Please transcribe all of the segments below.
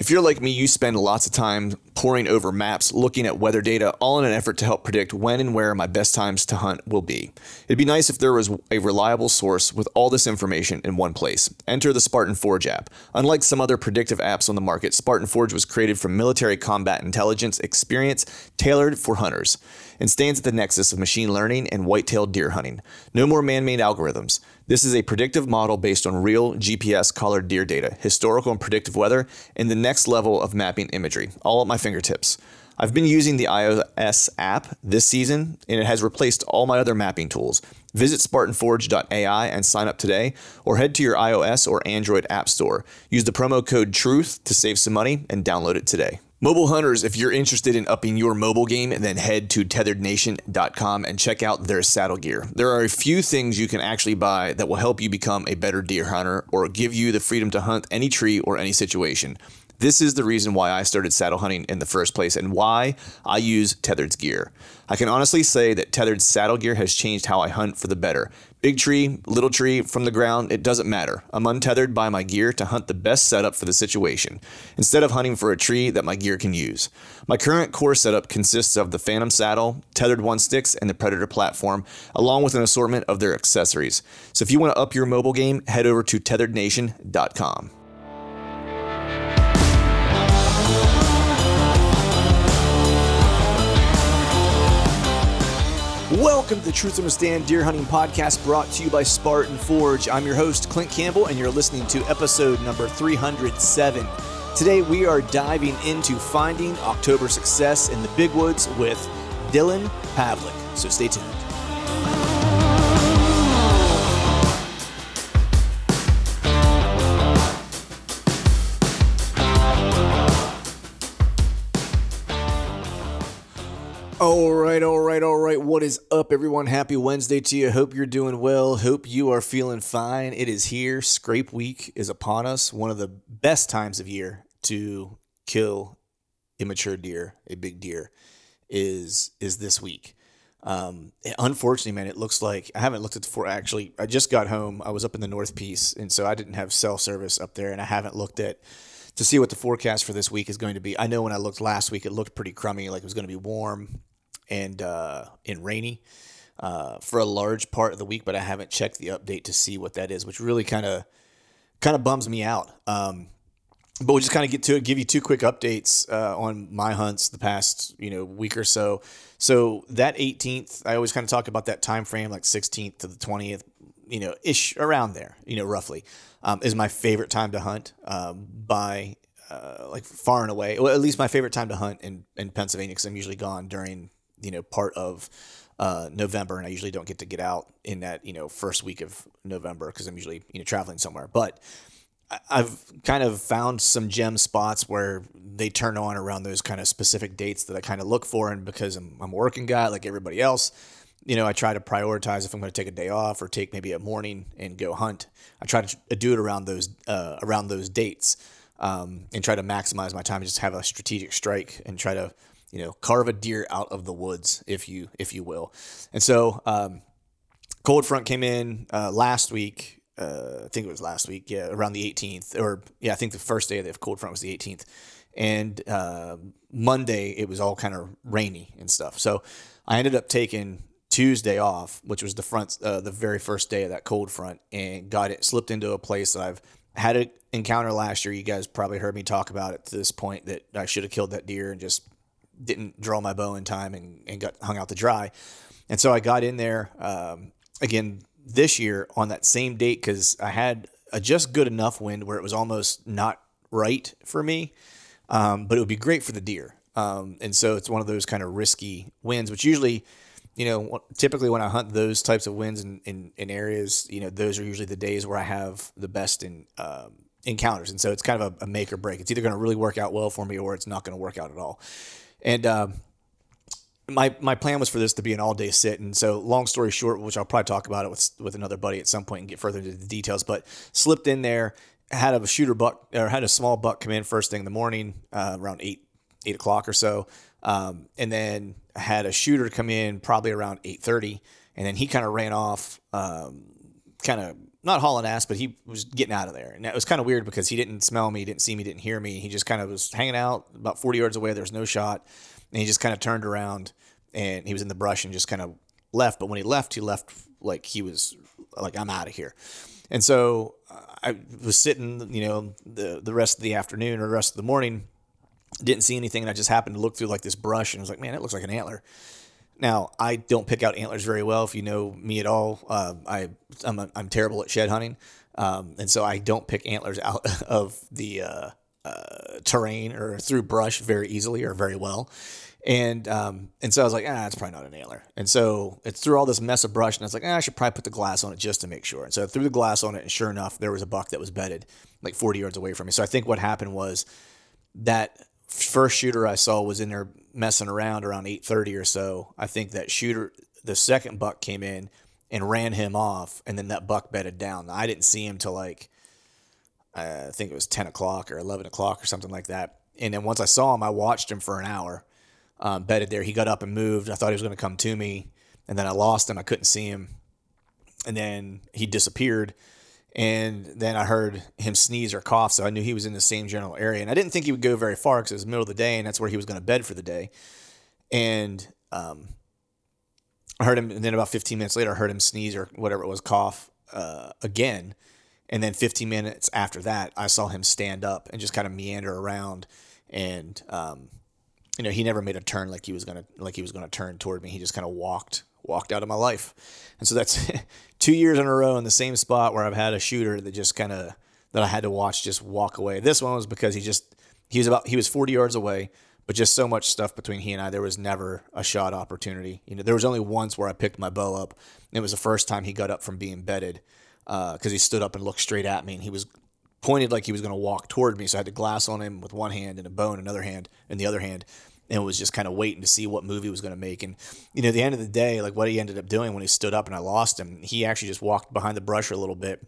If you're like me, you spend lots of time poring over maps, looking at weather data, all in an effort to help predict when and where my best times to hunt will be. It'd be nice if there was a reliable source with all this information in one place. Enter the Spartan Forge app. Unlike some other predictive apps on the market, Spartan Forge was created from military combat intelligence experience tailored for hunters and stands at the nexus of machine learning and white-tailed deer hunting. No more man-made algorithms. This is a predictive model based on real GPS collared deer data, historical and predictive weather, and the next level of mapping imagery, all at my fingertips. I've been using the iOS app this season, and it has replaced all my other mapping tools. Visit SpartanForge.ai and sign up today, or head to your iOS or Android app store. Use the promo code TRUTH to save some money and download it today. Mobile hunters, if you're interested in upping your mobile game, then head to tetherednation.com and check out their saddle gear. There are a few things you can actually buy that will help you become a better deer hunter or give you the freedom to hunt any tree or any situation. This is the reason why I started saddle hunting in the first place and why I use Tethered's gear. I can honestly say that Tethered's saddle gear has changed how I hunt for the better. Big tree, little tree, from the ground, it doesn't matter. I'm untethered by my gear to hunt the best setup for the situation, instead of hunting for a tree that my gear can use. My current core setup consists of the Phantom saddle, tethered one sticks, and the Predator platform, along with an assortment of their accessories. So if you want to up your mobile game, head over to tetherednation.com. Welcome to the Truth on a Stand Deer Hunting Podcast brought to you by Spartan Forge. I'm your host, Clint Campbell, and you're listening to episode number 307. Today, we are diving into finding October success in the big woods with Dylan Pavlik. So stay tuned. All right, all right, all right. What is up, everyone? Happy Wednesday to you. Hope you're doing well. Hope you are feeling fine. It is here. Scrape week is upon us. One of the best times of year to kill immature deer, a big deer, is is this week. Um, unfortunately, man, it looks like I haven't looked at the four. Actually, I just got home. I was up in the North Piece, and so I didn't have cell service up there, and I haven't looked at to see what the forecast for this week is going to be. I know when I looked last week, it looked pretty crummy, like it was going to be warm and uh, and rainy uh, for a large part of the week, but I haven't checked the update to see what that is, which really kind of kind of bums me out. Um, but we'll just kind of get to it, give you two quick updates uh, on my hunts the past you know week or so. So that 18th, I always kind of talk about that time frame, like 16th to the 20th, you know, ish around there, you know, roughly, um, is my favorite time to hunt um, by uh, like far and away. Well, at least my favorite time to hunt in in Pennsylvania because I'm usually gone during you know part of uh, November, and I usually don't get to get out in that you know first week of November because I'm usually you know traveling somewhere. But I've kind of found some gem spots where they turn on around those kind of specific dates that I kind of look for, and because I'm, I'm a working guy like everybody else, you know, I try to prioritize if I'm going to take a day off or take maybe a morning and go hunt. I try to do it around those uh, around those dates um, and try to maximize my time. Just have a strategic strike and try to you know, carve a deer out of the woods, if you if you will. And so, um, cold front came in uh, last week. Uh, I think it was last week, yeah, around the 18th, or yeah, I think the first day of the cold front was the 18th, and uh, Monday it was all kind of rainy and stuff. So I ended up taking Tuesday off, which was the front, uh, the very first day of that cold front, and got it slipped into a place that I've had an encounter last year. You guys probably heard me talk about it to this point that I should have killed that deer and just didn't draw my bow in time and, and got hung out to dry. And so I got in there um, again this year on that same date because I had a just good enough wind where it was almost not right for me, um, but it would be great for the deer. Um, and so it's one of those kind of risky winds, which usually, you know, typically when I hunt those types of winds in, in, in areas, you know, those are usually the days where I have the best in um, encounters. And so it's kind of a, a make or break. It's either going to really work out well for me or it's not going to work out at all. And um, my my plan was for this to be an all day sit, and so long story short, which I'll probably talk about it with with another buddy at some point and get further into the details. But slipped in there, had a shooter buck or had a small buck come in first thing in the morning uh, around eight eight o'clock or so, um, and then had a shooter come in probably around eight thirty, and then he kind of ran off, um, kind of not hauling ass, but he was getting out of there. And it was kind of weird because he didn't smell me, didn't see me, didn't hear me. He just kind of was hanging out about 40 yards away. There was no shot. And he just kind of turned around and he was in the brush and just kind of left. But when he left, he left like he was like, I'm out of here. And so I was sitting, you know, the, the rest of the afternoon or the rest of the morning, didn't see anything. And I just happened to look through like this brush and I was like, man, it looks like an antler. Now, I don't pick out antlers very well. If you know me at all, uh, I I'm, a, I'm terrible at shed hunting, um, and so I don't pick antlers out of the uh, uh, terrain or through brush very easily or very well. And um, and so I was like, ah, it's probably not an antler. And so it's through all this mess of brush, and I was like, ah, I should probably put the glass on it just to make sure. And so I threw the glass on it, and sure enough, there was a buck that was bedded like 40 yards away from me. So I think what happened was that first shooter I saw was in there messing around around 8:30 or so. I think that shooter, the second buck came in and ran him off, and then that buck bedded down. I didn't see him till like I think it was 10 o'clock or 11 o'clock or something like that. And then once I saw him, I watched him for an hour, um, bedded there. He got up and moved. I thought he was going to come to me, and then I lost him. I couldn't see him, and then he disappeared. And then I heard him sneeze or cough, so I knew he was in the same general area. And I didn't think he would go very far because it was the middle of the day, and that's where he was going to bed for the day. And um, I heard him, and then about 15 minutes later, I heard him sneeze or whatever it was, cough uh, again. And then 15 minutes after that, I saw him stand up and just kind of meander around. And um, you know, he never made a turn like he was gonna like he was gonna turn toward me. He just kind of walked walked out of my life. And so that's two years in a row in the same spot where I've had a shooter that just kind of that I had to watch just walk away. This one was because he just he was about he was 40 yards away, but just so much stuff between he and I. There was never a shot opportunity. You know, there was only once where I picked my bow up. And it was the first time he got up from being bedded because uh, he stood up and looked straight at me, and he was pointed like he was going to walk toward me. So I had to glass on him with one hand and a bow in another hand in the other hand and was just kind of waiting to see what movie was going to make. And you know, at the end of the day, like what he ended up doing when he stood up and I lost him, he actually just walked behind the brush a little bit.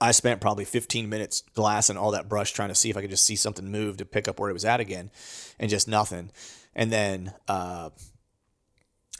I spent probably 15 minutes glassing all that brush trying to see if I could just see something move to pick up where it was at again, and just nothing. And then, uh,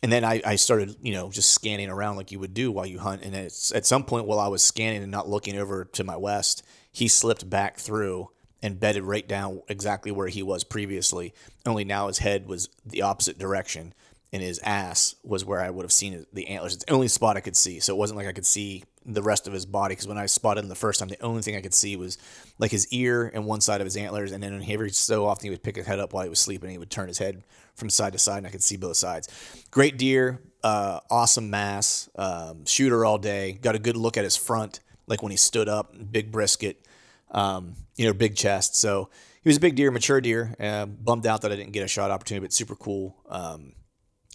and then I, I started, you know, just scanning around like you would do while you hunt. And it's at some point while I was scanning and not looking over to my west, he slipped back through and bedded right down exactly where he was previously. Only now his head was the opposite direction, and his ass was where I would have seen the antlers. It's the only spot I could see, so it wasn't like I could see the rest of his body. Because when I spotted him the first time, the only thing I could see was like his ear and one side of his antlers, and then every so often he would pick his head up while he was sleeping. and he would turn his head from side to side, and I could see both sides. Great deer, uh, awesome mass, um, shooter all day. Got a good look at his front, like when he stood up, big brisket um, you know, big chest. So he was a big deer, mature deer. Uh, bummed out that I didn't get a shot opportunity, but super cool, um,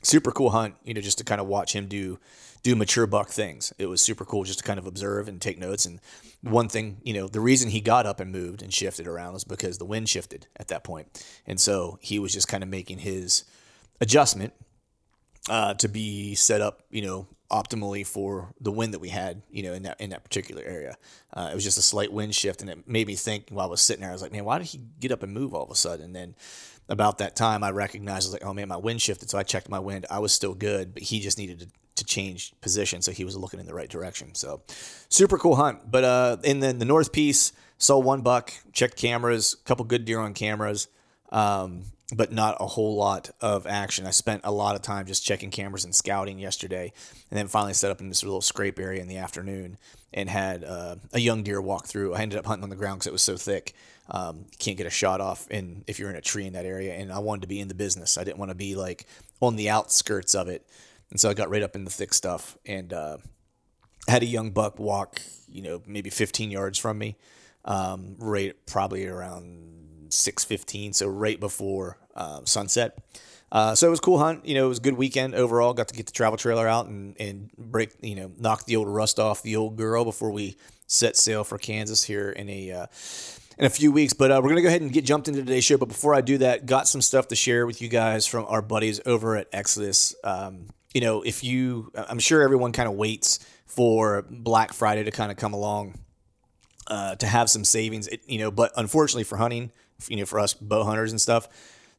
super cool hunt. You know, just to kind of watch him do do mature buck things. It was super cool just to kind of observe and take notes. And one thing, you know, the reason he got up and moved and shifted around was because the wind shifted at that point, and so he was just kind of making his adjustment uh, to be set up, you know, optimally for the wind that we had, you know, in that in that particular area. Uh, it was just a slight wind shift, and it made me think while I was sitting there. I was like, man, why did he get up and move all of a sudden? And then about that time, I recognized I was like, oh man, my wind shifted. So I checked my wind. I was still good, but he just needed to, to change position, so he was looking in the right direction. So super cool hunt. But uh, in the, the north piece, saw one buck, checked cameras, couple good deer on cameras. Um, but not a whole lot of action. I spent a lot of time just checking cameras and scouting yesterday, and then finally set up in this little scrape area in the afternoon and had uh, a young deer walk through. I ended up hunting on the ground because it was so thick. Um, can't get a shot off in if you're in a tree in that area. And I wanted to be in the business. I didn't want to be like on the outskirts of it. And so I got right up in the thick stuff and uh, had a young buck walk, you know, maybe 15 yards from me, um, right probably around 6:15, so right before uh, sunset. Uh, so it was cool hunt. You know, it was a good weekend overall. Got to get the travel trailer out and, and break, you know, knock the old rust off the old girl before we set sail for Kansas here in a uh, in a few weeks. But uh, we're gonna go ahead and get jumped into today's show. But before I do that, got some stuff to share with you guys from our buddies over at Exodus. Um, you know, if you, I'm sure everyone kind of waits for Black Friday to kind of come along uh, to have some savings. It, you know, but unfortunately for hunting, you know, for us bow hunters and stuff,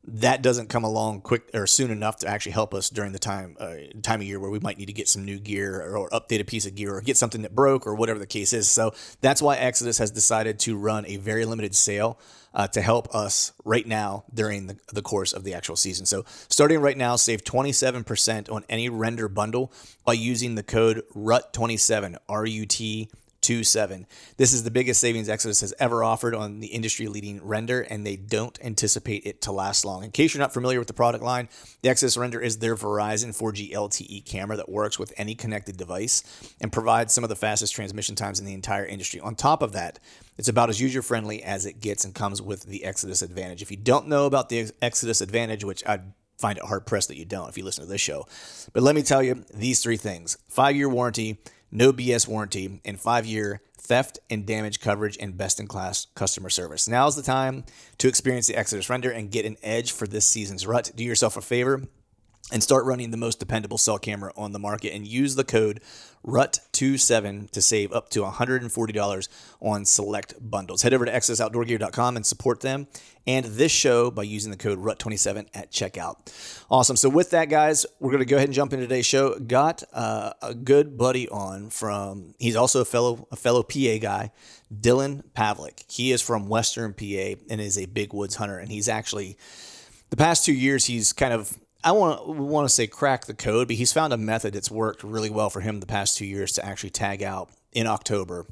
that doesn't come along quick or soon enough to actually help us during the time uh, time of year where we might need to get some new gear or, or, update a piece of gear or get something that broke or whatever the case is. So that's why Exodus has decided to run a very limited sale uh, to help us right now during the, the course of the actual season. So starting right now, save 27% on any render bundle by using the code RUT27 R U T 27. This is the biggest savings Exodus has ever offered on the industry leading render, and they don't anticipate it to last long. In case you're not familiar with the product line, the Exodus render is their Verizon 4G LTE camera that works with any connected device and provides some of the fastest transmission times in the entire industry. On top of that, it's about as user friendly as it gets and comes with the Exodus Advantage. If you don't know about the Exodus Advantage, which I find it hard pressed that you don't if you listen to this show, but let me tell you these three things five year warranty no BS warranty, and five year theft and damage coverage and best in class customer service. Now is the time to experience the Exodus Render and get an edge for this season's rut. Do yourself a favor and start running the most dependable cell camera on the market and use the code RUT27 to save up to $140 on select bundles. Head over to exodusoutdoorgear.com and support them and this show by using the code RUT27 at checkout. Awesome. So with that, guys, we're going to go ahead and jump into today's show. Got uh, a good buddy on from, he's also a fellow, a fellow PA guy, Dylan Pavlik. He is from Western PA and is a big woods hunter. And he's actually, the past two years, he's kind of I want want to say crack the code, but he's found a method that's worked really well for him the past two years to actually tag out in October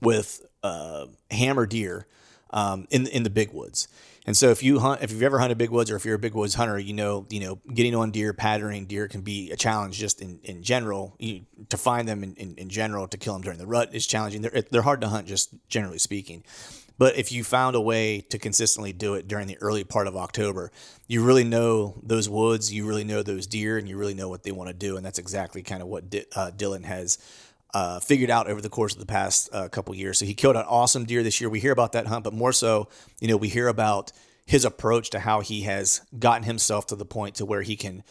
with uh, hammer deer um, in in the big woods. And so if you hunt, if you've ever hunted big woods, or if you're a big woods hunter, you know you know getting on deer, patterning deer can be a challenge just in in general. You, to find them in, in, in general to kill them during the rut is challenging. They're they're hard to hunt, just generally speaking. But if you found a way to consistently do it during the early part of October, you really know those woods, you really know those deer, and you really know what they want to do. And that's exactly kind of what D- uh, Dylan has uh, figured out over the course of the past uh, couple years. So he killed an awesome deer this year. We hear about that hunt, but more so, you know, we hear about his approach to how he has gotten himself to the point to where he can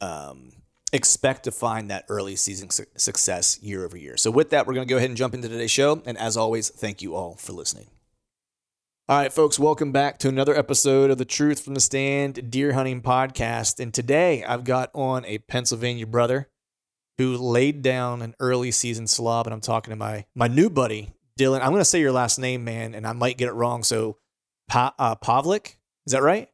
um, expect to find that early season su- success year over year. So with that, we're going to go ahead and jump into today's show. And as always, thank you all for listening. All right, folks, welcome back to another episode of the Truth from the Stand Deer Hunting Podcast. And today I've got on a Pennsylvania brother who laid down an early season slob. And I'm talking to my, my new buddy, Dylan. I'm going to say your last name, man, and I might get it wrong. So, pa- uh, Pavlik, is that right?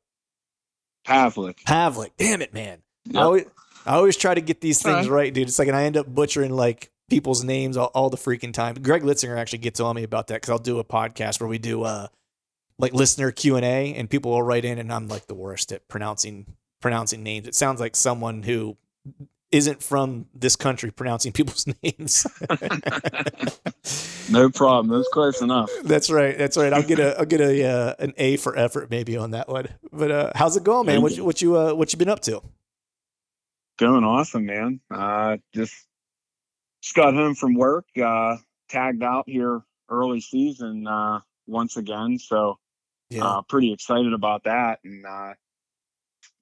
Pavlik. Pavlik. Damn it, man. Yep. I, always, I always try to get these things right. right, dude. It's like, and I end up butchering like people's names all, all the freaking time. Greg Litzinger actually gets on me about that because I'll do a podcast where we do, uh, like listener Q and A, and people will write in, and I'm like the worst at pronouncing pronouncing names. It sounds like someone who isn't from this country pronouncing people's names. no problem. That's close enough. That's right. That's right. I'll get a I'll get a uh, an A for effort maybe on that one. But uh, how's it going, man? What you, what you uh, what you been up to? Going awesome, man. Uh, just just got home from work. Uh, tagged out here early season uh, once again. So yeah. Uh, pretty excited about that, and uh,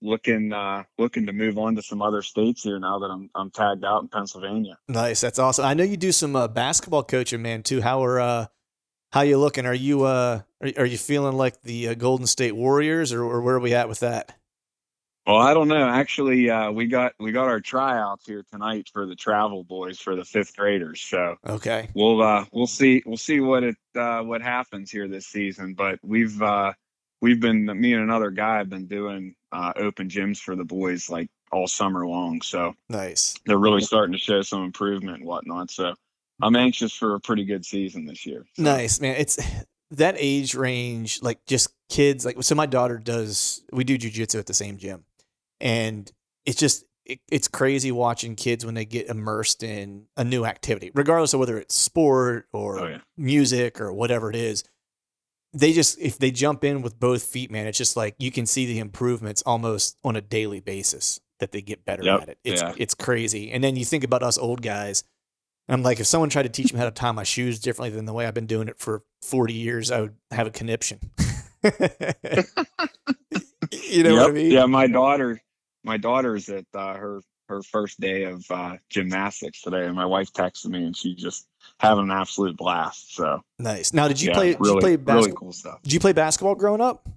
looking uh, looking to move on to some other states here now that I'm I'm tagged out in Pennsylvania. Nice, that's awesome. I know you do some uh, basketball coaching, man, too. How are uh, how you looking? Are you uh, are, are you feeling like the uh, Golden State Warriors, or, or where are we at with that? Well, I don't know. Actually, uh, we got we got our tryouts here tonight for the travel boys for the fifth graders. So okay, we'll uh, we'll see we'll see what it uh, what happens here this season. But we've uh, we've been me and another guy have been doing uh, open gyms for the boys like all summer long. So nice. They're really starting to show some improvement and whatnot. So I'm anxious for a pretty good season this year. So. Nice, man. It's that age range, like just kids. Like so, my daughter does. We do jujitsu at the same gym, and it's just it, it's crazy watching kids when they get immersed in a new activity, regardless of whether it's sport oh, or oh, yeah. music or whatever it is. They just if they jump in with both feet, man, it's just like you can see the improvements almost on a daily basis that they get better yep. at it. It's yeah. it's crazy. And then you think about us old guys. I'm like, if someone tried to teach me how to tie my shoes differently than the way I've been doing it for 40 years, I would have a conniption. you know yep. what I mean? Yeah, my daughter, my daughter's at uh, her her first day of uh, gymnastics today, and my wife texted me, and she just having an absolute blast. So nice. Now, did you yeah, play? Did really, you play basketball? Really cool stuff. Did you play basketball growing up?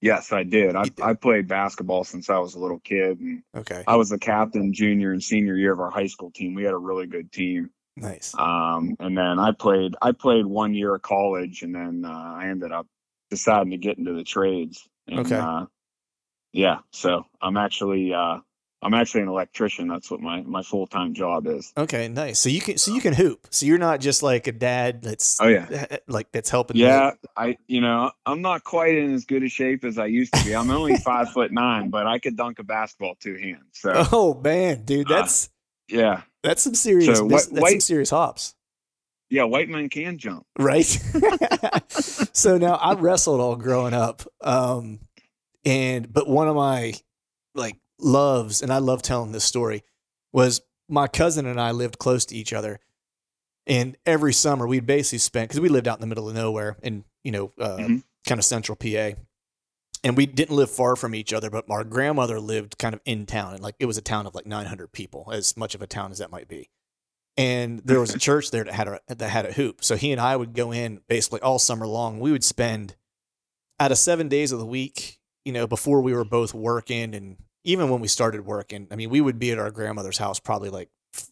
Yes, I did. I, I played basketball since I was a little kid. And okay. I was the captain junior and senior year of our high school team. We had a really good team. Nice. Um, and then I played I played one year of college and then uh, I ended up deciding to get into the trades. And, okay. Uh, yeah. So I'm actually uh, I'm actually an electrician. That's what my, my full time job is. Okay, nice. So you can so you can hoop. So you're not just like a dad that's oh yeah like that's helping. Yeah, I you know I'm not quite in as good a shape as I used to be. I'm only five foot nine, but I could dunk a basketball two hands. So oh man, dude, uh, that's uh, yeah, that's some serious. So, that's white, some serious hops. Yeah, white men can jump, right? so now I wrestled all growing up, um, and but one of my like loves, and I love telling this story, was my cousin and I lived close to each other. And every summer we'd basically spent, because we lived out in the middle of nowhere in, you know, uh, mm-hmm. kind of central PA. And we didn't live far from each other, but our grandmother lived kind of in town. And like it was a town of like 900 people, as much of a town as that might be. And there was a church there that had a, that had a hoop. So he and I would go in basically all summer long. We would spend out of seven days of the week, you know, before we were both working and even when we started working, I mean, we would be at our grandmother's house probably like f-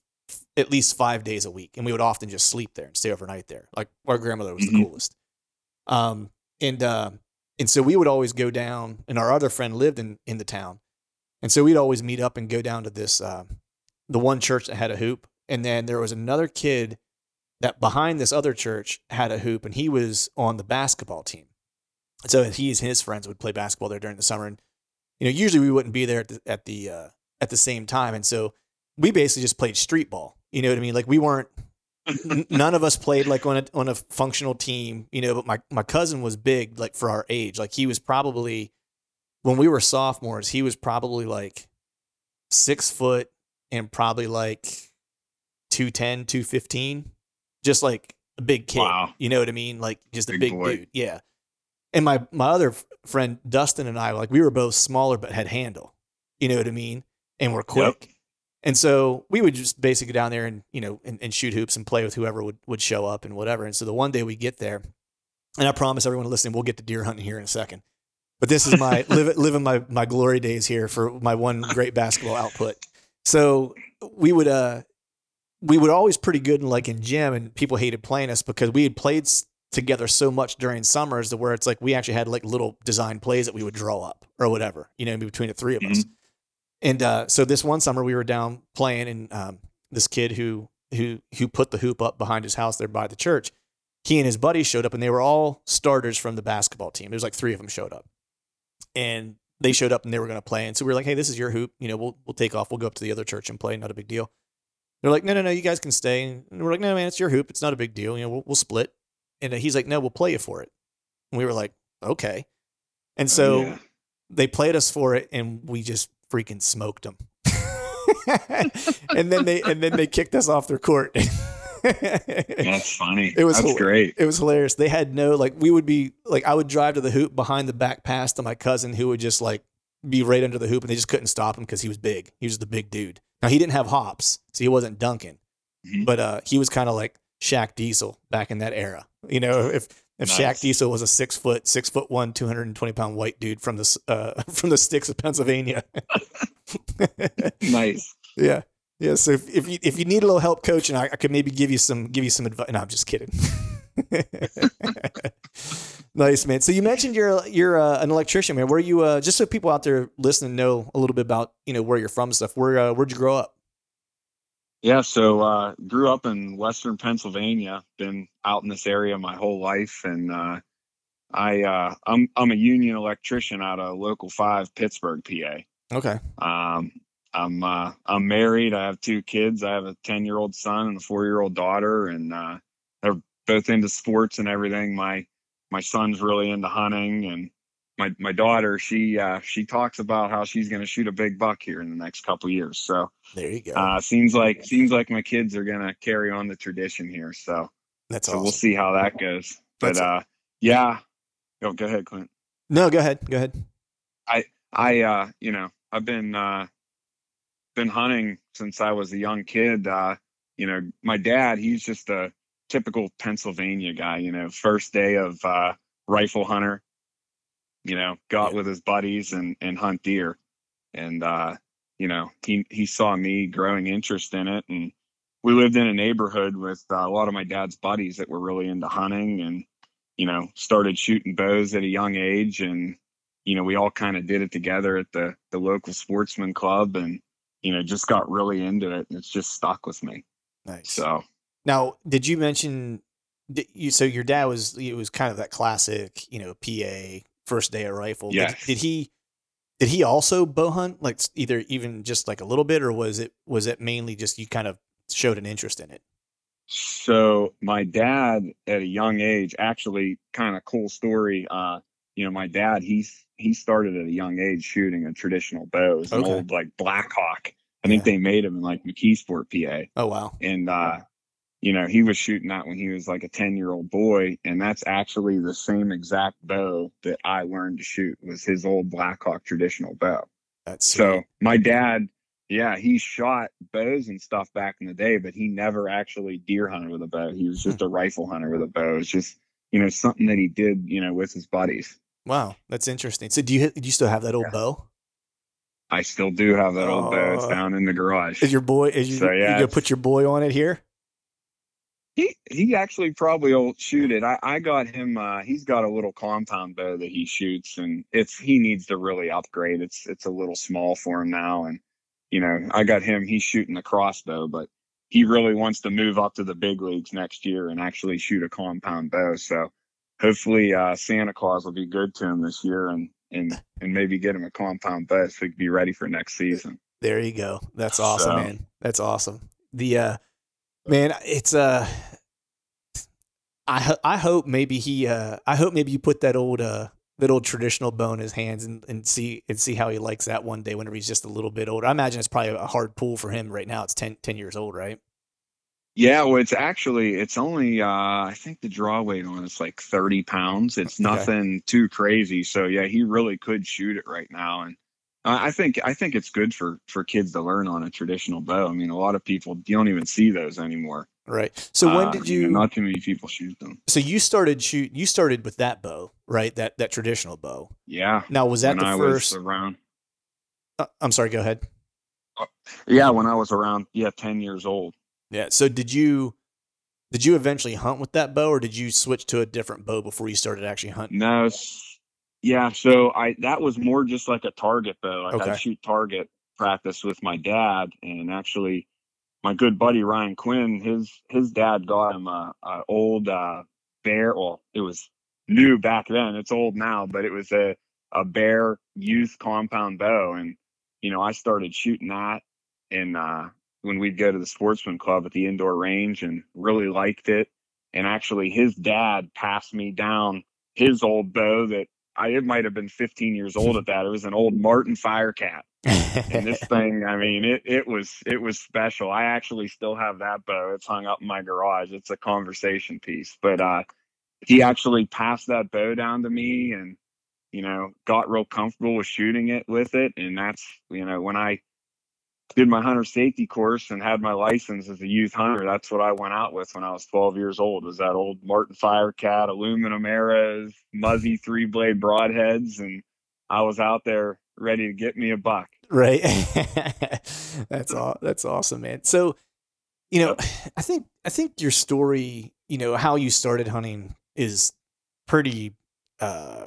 at least five days a week, and we would often just sleep there and stay overnight there. Like our grandmother was mm-hmm. the coolest. Um, and uh, and so we would always go down, and our other friend lived in in the town, and so we'd always meet up and go down to this uh, the one church that had a hoop, and then there was another kid that behind this other church had a hoop, and he was on the basketball team. So he and his friends would play basketball there during the summer, and you know, usually we wouldn't be there at the at the uh, at the same time, and so we basically just played street ball. You know what I mean? Like we weren't. n- none of us played like on a on a functional team, you know. But my my cousin was big, like for our age. Like he was probably when we were sophomores, he was probably like six foot and probably like 210, 215. Just like a big kid. Wow. You know what I mean? Like just big a big dude. Yeah. And my my other friend Dustin and I, like we were both smaller but had handle. You know what I mean? And we're quick. Yep. And so we would just basically go down there and, you know, and, and, shoot hoops and play with whoever would, would show up and whatever. And so the one day we get there, and I promise everyone listening, we'll get to deer hunting here in a second. But this is my live, living my, my glory days here for my one great basketball output. So we would, uh, we would always pretty good in like in gym and people hated playing us because we had played together so much during summers to where it's like we actually had like little design plays that we would draw up or whatever, you know, between the three of us. Mm-hmm. And uh, so this one summer we were down playing, and um, this kid who who who put the hoop up behind his house there by the church, he and his buddies showed up, and they were all starters from the basketball team. There was like three of them showed up, and they showed up and they were going to play. And so we were like, "Hey, this is your hoop. You know, we'll we'll take off. We'll go up to the other church and play. Not a big deal." They're like, "No, no, no. You guys can stay." And we're like, "No, man, it's your hoop. It's not a big deal. You know, we'll, we'll split." And he's like, no, we'll play you for it. And we were like, okay. And oh, so oh, yeah. they played us for it and we just freaking smoked them. and then they and then they kicked us off their court. That's funny. It was That's great. It was hilarious. They had no like we would be like I would drive to the hoop behind the back pass to my cousin who would just like be right under the hoop and they just couldn't stop him because he was big. He was the big dude. Now he didn't have hops, so he wasn't dunking. Mm-hmm. But uh, he was kind of like Shaq Diesel back in that era. You know, if if nice. Shaq Diesel was a six foot, six foot one, two hundred and twenty pound white dude from the uh, from the sticks of Pennsylvania. nice. Yeah. Yeah. So if, if you if you need a little help coaching, I, I could maybe give you some give you some advice. No, I'm just kidding. Nice man. So you mentioned you're you're uh, an electrician, man. Where you uh, just so people out there listening know a little bit about you know where you're from and stuff. Where uh, where'd you grow up? Yeah, so uh, grew up in Western Pennsylvania. Been out in this area my whole life, and uh, I uh, I'm I'm a union electrician out of local five, Pittsburgh, PA. Okay. Um, I'm uh, I'm married. I have two kids. I have a ten year old son and a four year old daughter, and uh, they're both into sports and everything. My my son's really into hunting, and my my daughter she uh, she talks about how she's going to shoot a big buck here in the next couple years. So there you go. Uh, seems like seems like my kids are going to carry on the tradition here. So that's so awesome. we'll see how that goes. But uh, yeah, go go ahead, Clint. No, go ahead. Go ahead. I I uh you know I've been uh been hunting since I was a young kid. Uh, you know, my dad, he's just a typical Pennsylvania guy, you know, first day of uh, rifle hunter, you know, go got with his buddies and, and hunt deer. And, uh, you know, he, he saw me growing interest in it. And we lived in a neighborhood with uh, a lot of my dad's buddies that were really into hunting and, you know, started shooting bows at a young age. And, you know, we all kind of did it together at the, the local sportsman club and, you know, just got really into it. And it's just stuck with me. Nice. So now, did you mention you? So your dad was it was kind of that classic, you know, PA first day of rifle. Yes. Did, did he? Did he also bow hunt, like either even just like a little bit, or was it was it mainly just you kind of showed an interest in it? So my dad at a young age, actually, kind of cool story. Uh, you know, my dad he's he started at a young age shooting a traditional bow, an Okay. old like Blackhawk. I think they made him in like McKeesport, PA. Oh wow, and uh you know he was shooting that when he was like a 10 year old boy and that's actually the same exact bow that i learned to shoot was his old blackhawk traditional bow that's so my dad yeah he shot bows and stuff back in the day but he never actually deer hunted with a bow he was just hmm. a rifle hunter with a bow it's just you know something that he did you know with his buddies wow, that's interesting. So do you do you still have that old Yeah. bow? i still do have that old bow it's down in the garage Is your boy? Is you, So, you yeah, gonna put your boy on it here? He he actually probably will shoot it. I, I got him uh he's got a little compound bow that he shoots and it's he needs to really upgrade. It's it's a little small for him now and you know, I got him he's shooting the crossbow, but he really wants to move up to the big leagues next year and actually shoot a compound bow. So hopefully uh Santa Claus will be good to him this year and and and maybe get him a compound bow so he can be ready for next season. There you go. That's awesome, So- man. That's awesome. The uh man, it's uh I I hope maybe he uh I hope maybe you put that old uh that old traditional bow in his hands and, and see and see how he likes that one day whenever he's just a little bit older. I imagine it's probably a hard pull for him right now. It's 10, 10 years old, right? Yeah, well, it's actually it's only uh I think the draw weight on it's like thirty pounds. It's Okay. nothing too crazy. So yeah, he really could shoot it right now, and I think I think it's good for for kids to learn on a traditional bow. I mean, a lot of people you don't even see those anymore. Right. So when Uh, did know, you not too many people shoot them. so you started shoot you started with that bow, right? That that traditional bow. Yeah, Now was that when the I first was around. uh, I'm sorry, go ahead. Yeah, when I was around yeah ten years old. Yeah. So did you did you eventually hunt with that bow, or did you switch to a different bow before you started actually hunting? No, yeah. So I that was more just like a target though. Like Okay. I shoot target practice with my dad, and actually, my good buddy Ryan Quinn, his his dad got him a, a old uh, bear. Well, it was new back then. It's old now, but it was a a bear youth compound bow, and you know I started shooting that, and uh, when we'd go to the sportsman club at the indoor range, and really liked it. And actually, his dad passed me down his old bow that I it might have been 15 years old at that. It was an old Martin Firecat, and this thing, I mean, it it was it was special. I actually still have that bow. It's hung up in my garage. It's a conversation piece. But uh, he actually passed that bow down to me, and you know, got real comfortable with shooting it with it. And that's you know when I did my hunter safety course and had my license as a youth hunter. That's what I went out with when I was 12 years old. Was that old Martin Firecat, aluminum arrows, muzzy three blade broadheads, and I was out there ready to get me a buck. right. that's all. That's awesome, man. So, you know, I think I think your story, you know, how you started hunting is pretty uh,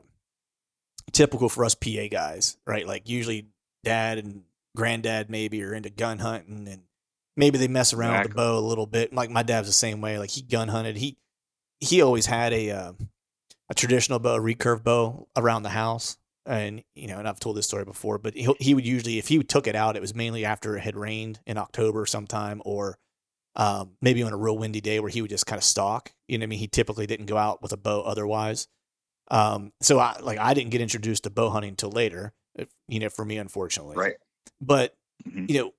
typical for us PA guys, right? Like usually dad and granddad maybe are into gun hunting and maybe they mess around exactly. with the bow a little bit. Like my dad's the same way. Like he gun hunted. He he always had a uh, a traditional bow, a recurve bow around the house. And you know, and I've told this story before, but he he would usually, if he took it out, it was mainly after it had rained in October sometime, or um, maybe on a real windy day where he would just kind of stalk. You know, I mean, he typically didn't go out with a bow otherwise. Um, so I like I didn't get introduced to bow hunting until later. You know, for me, unfortunately. Right. But mm-hmm. you know,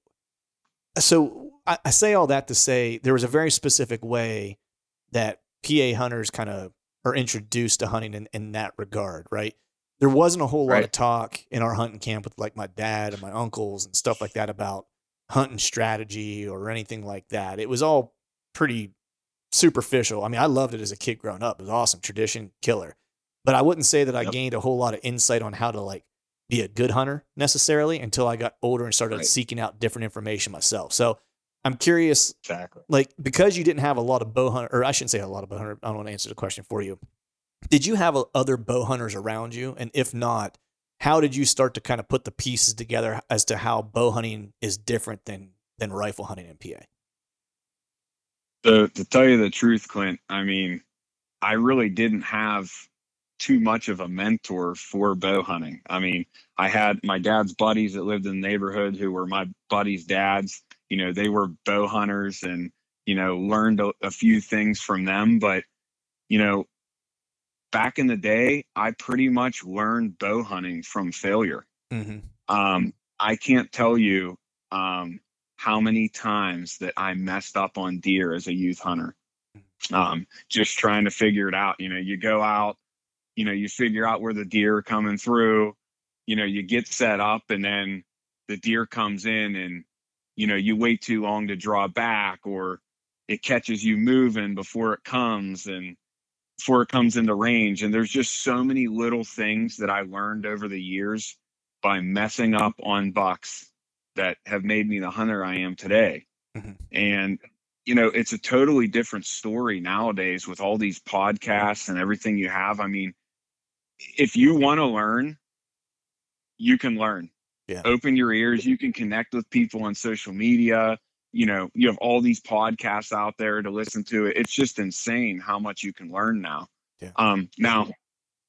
so I, I say all that to say there was a very specific way that PA hunters kind of are introduced to hunting in, in that regard, right? There wasn't a whole lot of talk in our hunting camp with like my dad and my uncles and stuff like that about hunting strategy or anything like that. It was all pretty superficial. I mean, I loved it as a kid growing up. It was awesome, tradition, killer. But I wouldn't say that I yep. gained a whole lot of insight on how to like be a good hunter necessarily until I got older and started right. seeking out different information myself. So I'm curious, exactly. like because you didn't have a lot of bow hunter, or I shouldn't say a lot of bow hunter. I don't want to answer the question for you. Did you have uh, other bow hunters around you? And if not, how did you start to kind of put the pieces together as to how bow hunting is different than than rifle hunting in PA? So to tell you the truth, Clint, I mean, I really didn't have too much of a mentor for bow hunting. I mean, I had my dad's buddies that lived in the neighborhood who were my buddies' dads. You know, they were bow hunters and, you know, learned a, a few things from them. But, you know, back in the day, I pretty much learned bow hunting from failure. Mm-hmm. Um, I can't tell you um, how many times that I messed up on deer as a youth hunter. Mm-hmm. Um, just trying to figure it out. You know, you go out, you know, you figure out where the deer are coming through, you know, you get set up and then the deer comes in and, you know, you wait too long to draw back or it catches you moving before it comes and before it comes into range. And there's just so many little things that I learned over the years by messing up on bucks that have made me the hunter I am today. Mm-hmm. And you know, it's a totally different story nowadays with all these podcasts and everything you have. I mean, if you want to learn, you can learn. Yeah. Open your ears. You can connect with people on social media. You know, you have all these podcasts out there to listen to. It's just insane how much you can learn now. Yeah. Um, now,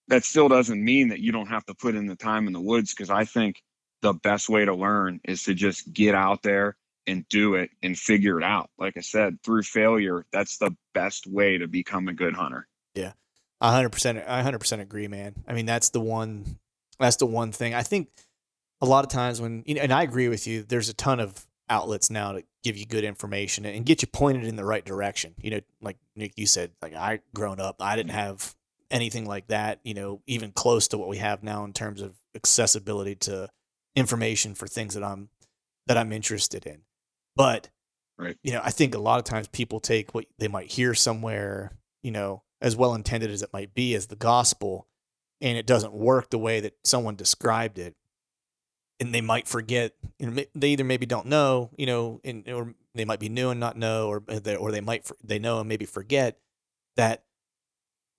that still doesn't mean that you don't have to put in the time in the woods because I think the best way to learn is to just get out there and do it and figure it out. Like I said, through failure, that's the best way to become a good hunter. Yeah hundred percent. I hundred percent agree, man. I mean, that's the one. That's the one thing. I think a lot of times when you know, and I agree with you. There's a ton of outlets now to give you good information and get you pointed in the right direction. You know, like Nick, you said, like I grown up, I didn't have anything like that. You know, even close to what we have now in terms of accessibility to information for things that I'm that I'm interested in. But right. you know, I think a lot of times people take what they might hear somewhere, you know, as well intended as it might be as the gospel and it doesn't work the way that someone described it. And they might forget they either maybe don't know you know and, or they might be new and not know or uh, they, or they might they know and maybe forget that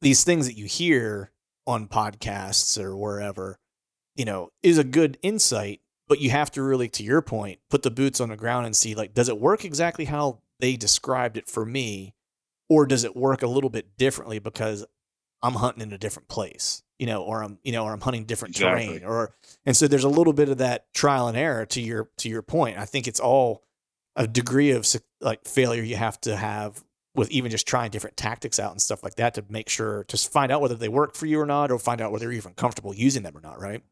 these things that you hear on podcasts or wherever you know is a good insight but you have to really to your point put the boots on the ground and see like does it work exactly how they described it for me or does it work a little bit differently because I'm hunting in a different place, you know, or I'm, you know, or I'm hunting different exactly. terrain or, and so there's a little bit of that trial and error to your, to your point. I think it's all a degree of like failure you have to have with even just trying different tactics out and stuff like that to make sure to find out whether they work for you or not, or find out whether you're even comfortable using them or not. Right.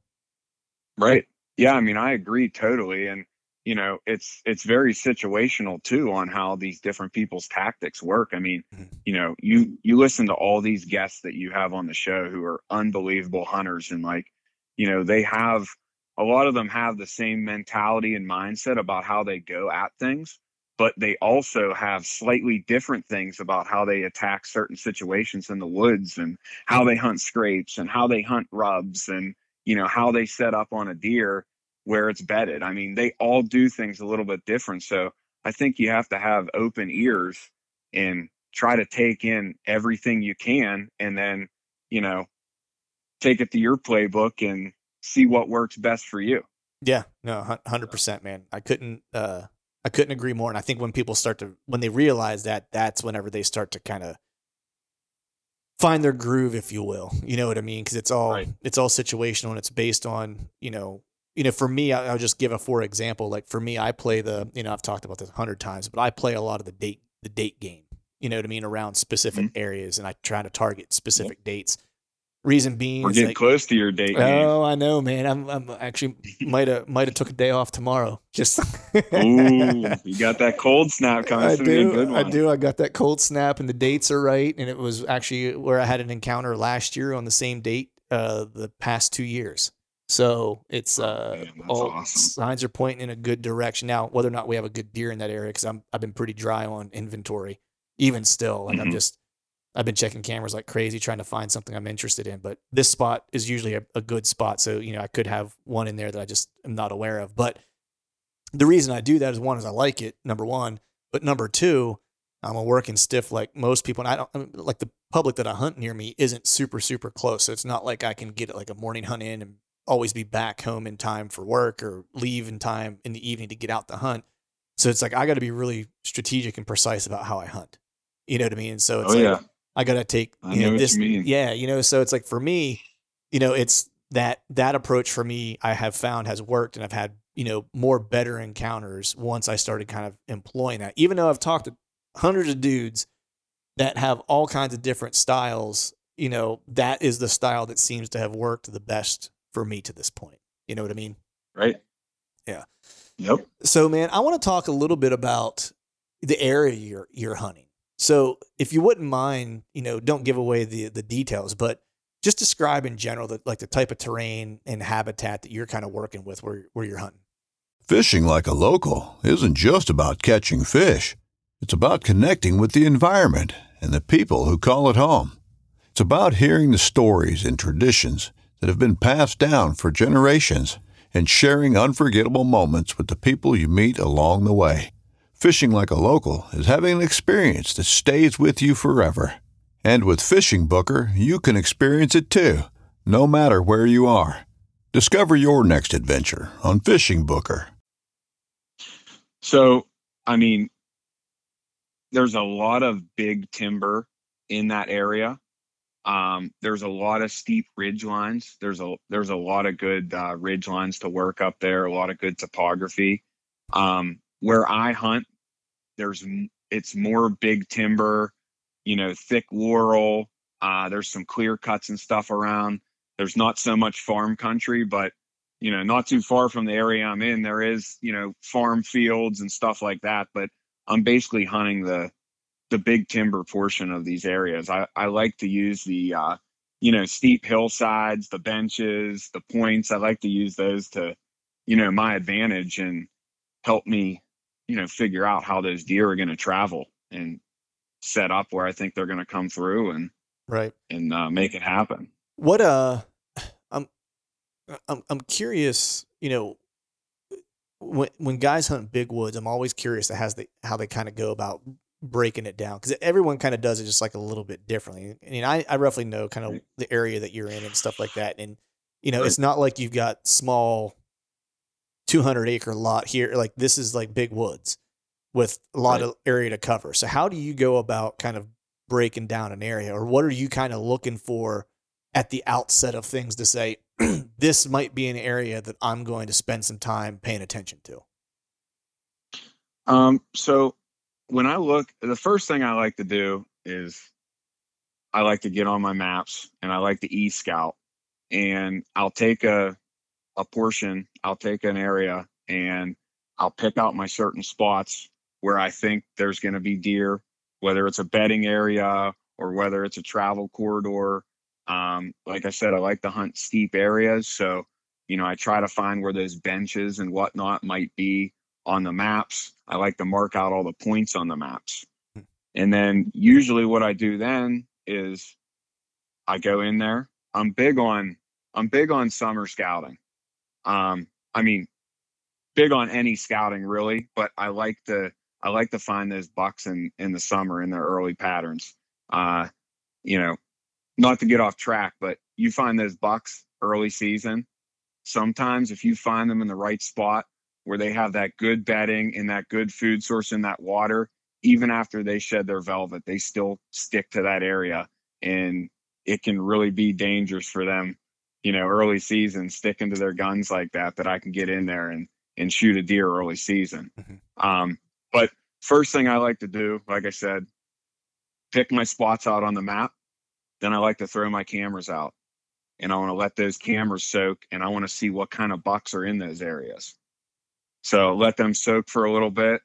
Right. Yeah. I mean, I agree totally. And, you know it's it's very situational too on how these different people's tactics work i mean mm-hmm. you know you you listen to all these guests that you have on the show who are unbelievable hunters and like you know they have a lot of them have the same mentality and mindset about how they go at things but they also have slightly different things about how they attack certain situations in the woods and how they hunt scrapes and how they hunt rubs and you know how they set up on a deer where it's bedded. I mean, they all do things a little bit different. So I think you have to have open ears and try to take in everything you can and then, you know, take it to your playbook and see what works best for you. Yeah, no, hundred percent, man. I couldn't, uh, I couldn't agree more. And I think when people start to, when they realize that, that's whenever they start to kind of find their groove, if you will. You know what I mean? Because it's all, right. it's all situational and it's based on, you know, you know, for me, I'll just give a for example. Like for me, I play the, you know, I've talked about this a hundred times, but I play a lot of the date, the date game. You know what I mean? Around specific mm-hmm. areas, and I try to target specific yep. dates. Reason being, we're getting like, close to your date. Oh, I know, man. I'm, I'm actually might have might have took a day off tomorrow. Just ooh, you got that cold snap coming. I do. I do. I got that cold snap, and the dates are right. And it was actually where I had an encounter last year on the same date, uh, the past two years. So it's oh, uh, man, all awesome. signs are pointing in a good direction. Now, whether or not we have a good deer in that area, because I'm I've been pretty dry on inventory, even still. Like mm-hmm. I'm just I've been checking cameras like crazy trying to find something I'm interested in. But this spot is usually a, a, good spot. So, you know, I could have one in there that I just am not aware of. But the reason I do that is one is I like it, number one. But number two, I'm a working stiff like most people. And I don't I mean, like the public that I hunt near me isn't super, super close. So it's not like I can get like a morning hunt in and always be back home in time for work or leave in time in the evening to get out the hunt. So it's like I got to be really strategic and precise about how I hunt. You know what I mean? So it's oh, like, yeah I got to take you know, this. You yeah, you know, so it's like for me, you know, it's that that approach for me I have found has worked, and I've had you know more better encounters once I started kind of employing that. Even though I've talked to hundreds of dudes that have all kinds of different styles, you know, that is the style that seems to have worked the best for me to this point. You know what I mean? Right. Yeah. Yep. So, man, I want to talk a little bit about the area you're you're hunting. So if you wouldn't mind, you know, don't give away the the details, but just describe in general the like the type of terrain and habitat that you're kind of working with where where you're hunting. Fishing like a local isn't just about catching fish. It's about connecting with the environment and the people who call it home. It's about hearing the stories and traditions that have been passed down for generations and sharing unforgettable moments with the people you meet along the way. Fishing like a local is having an experience that stays with you forever. And with Fishing Booker, you can experience it too, no matter where you are. Discover your next adventure on Fishing Booker. So, I mean, there's a lot of big timber in that area. Um, there's a lot of steep ridge lines. There's a there's a lot of good uh, ridge lines to work up there. A lot of good topography. Um, where I hunt, there's it's more big timber, you know, thick laurel. Uh, there's some clear cuts and stuff around. There's not so much farm country, but you know, not too far from the area I'm in, there is you know farm fields and stuff like that. But I'm basically hunting the the big timber portion of these areas. I, I like to use the uh, you know steep hillsides, the benches, the points. I like to use those to you know my advantage and help me you know figure out how those deer are going to travel and set up where I think they're going to come through and right and uh, make it happen. What uh, I'm I'm I'm curious. You know, when when guys hunt big woods, I'm always curious to has the how they kind of go about breaking it down because everyone kind of does it just like a little bit differently. I mean, I I roughly know kind of the area that you're in and stuff like that, and you know, it's not like you've got small 200 acre lot here. Like this is like big woods with a lot right. of area to cover. So how do you go about kind of breaking down an area or what are you kind of looking for at the outset of things to say this might be an area that I'm going to spend some time paying attention to? Um, so when I look, the first thing I like to do is I like to get on my maps and I like to e scout and I'll take a a portion, I'll take an area and I'll pick out my certain spots where I think there's going to be deer, whether it's a bedding area or whether it's a travel corridor. Um, like I said, I like to hunt steep areas. So, you know, I try to find where those benches and whatnot might be on the maps. I like to mark out all the points on the maps. Hmm. And then usually what I do then is I go in there. I'm big on I'm big on summer scouting. Um, I mean, big on any scouting really, but I like to I like to find those bucks in in the summer in their early patterns. Uh, you know, not to get off track, but you find those bucks early season. Sometimes if you find them in the right spot where they have that good bedding and that good food source in that water, even after they shed their velvet, they still stick to that area and it can really be dangerous for them, you know, early season sticking to their guns like that, that I can get in there and, and shoot a deer early season. Mm-hmm. Um, but first thing I like to do, like I said, pick my spots out on the map. Then I like to throw my cameras out and I want to let those cameras soak and I want to see what kind of bucks are in those areas. So let them soak for a little bit,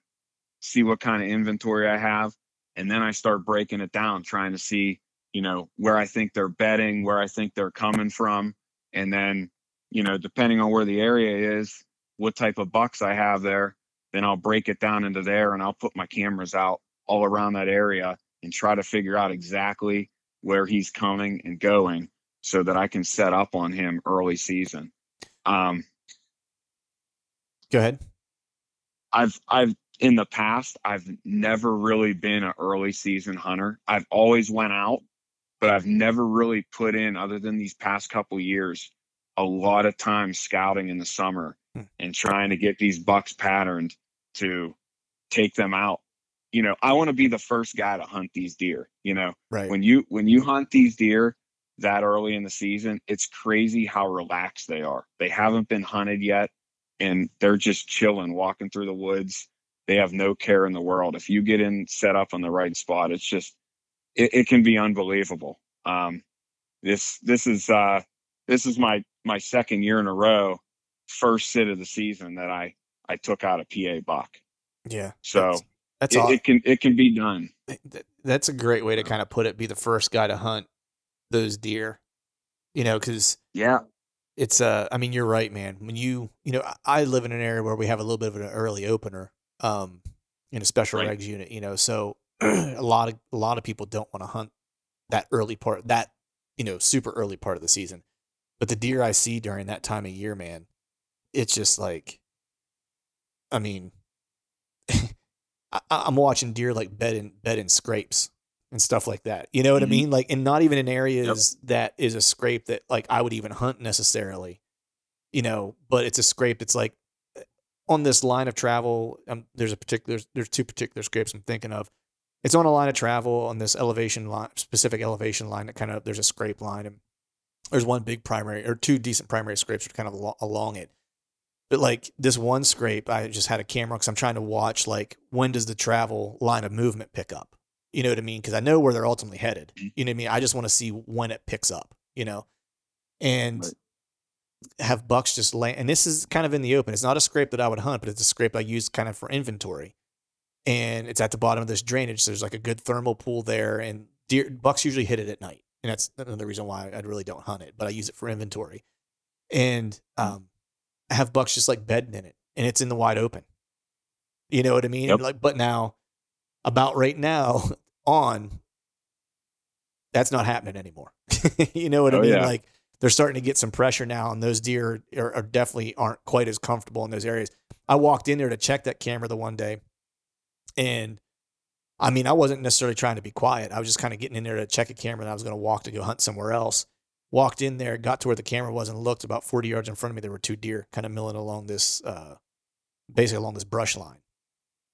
see what kind of inventory I have, and then I start breaking it down, trying to see, you know, where I think they're bedding, where I think they're coming from, and then, you know, depending on where the area is, what type of bucks I have there, then I'll break it down into there and I'll put my cameras out all around that area and try to figure out exactly where he's coming and going so that I can set up on him early season. Um, Go ahead. I've I've in the past I've never really been an early season hunter. I've always went out, but I've never really put in other than these past couple years a lot of time scouting in the summer hmm. and trying to get these bucks patterned to take them out you know, I want to be the first guy to hunt these deer. You know, right. when you when you hunt these deer that early in the season, it's crazy how relaxed they are. They haven't been hunted yet, and they're just chilling, walking through the woods. They have no care in the world. If you get in set up on the right spot, it's just it, it can be unbelievable. Um, this this is uh, this is my my second year in a row, first sit of the season that I I took out a PA buck. Yeah. So that's it, all. It can it can be done. That's a great way to kind of put it. Be the first guy to hunt those deer. You know, because yeah, it's uh. I mean, you're right, man. When you you know, I live in an area where we have a little bit of an early opener, um, in a special right. regs unit. You know, so a lot of a lot of people don't want to hunt that early part that you know super early part of the season. But the deer I see during that time of year, man, it's just like, I mean, I, am watching deer like bed in bed in scrapes and stuff like that. You know what mm-hmm. I mean? Like, and not even in areas yep. that is a scrape that like I would even hunt necessarily. You know, but it's a scrape that's like eh, on this line of travel. Um, there's a particular there's, there's two particular scrapes I'm thinking of. It's on a line of travel on this elevation line, specific elevation line that kind of there's a scrape line and there's one big primary or two decent primary scrapes are kind of along it but like this one scrape, I just had a camera because I'm trying to watch like when does the travel line of movement pick up? You know what I mean? Because I know where they're ultimately headed. Mm-hmm. You know what I mean? I just want to see when it picks up. You know, and right. have bucks just land. And this is kind of in the open. It's not a scrape that I would hunt, but it's a scrape I use kind of for inventory. And it's at the bottom of this drainage. So there's like a good thermal pool there, and deer bucks usually hit it at night, and that's another reason why I really don't hunt it. But I use it for inventory. And mm. um, have bucks just like bedding in it and it's in the wide open. You know what I mean? Yep. Like, but now, about right now, on that's not happening anymore. you know what oh, I mean? Yeah. Like they're starting to get some pressure now, and those deer are, are, definitely aren't quite as comfortable in those areas. I walked in there to check that camera the one day, and I mean, I wasn't necessarily trying to be quiet. I was just kind of getting in there to check a camera, and I was going to walk to go hunt somewhere else walked in there, got to where the camera was, and looked about 40 yards in front of me. There were two deer kind of milling along this, uh, basically along this brush line.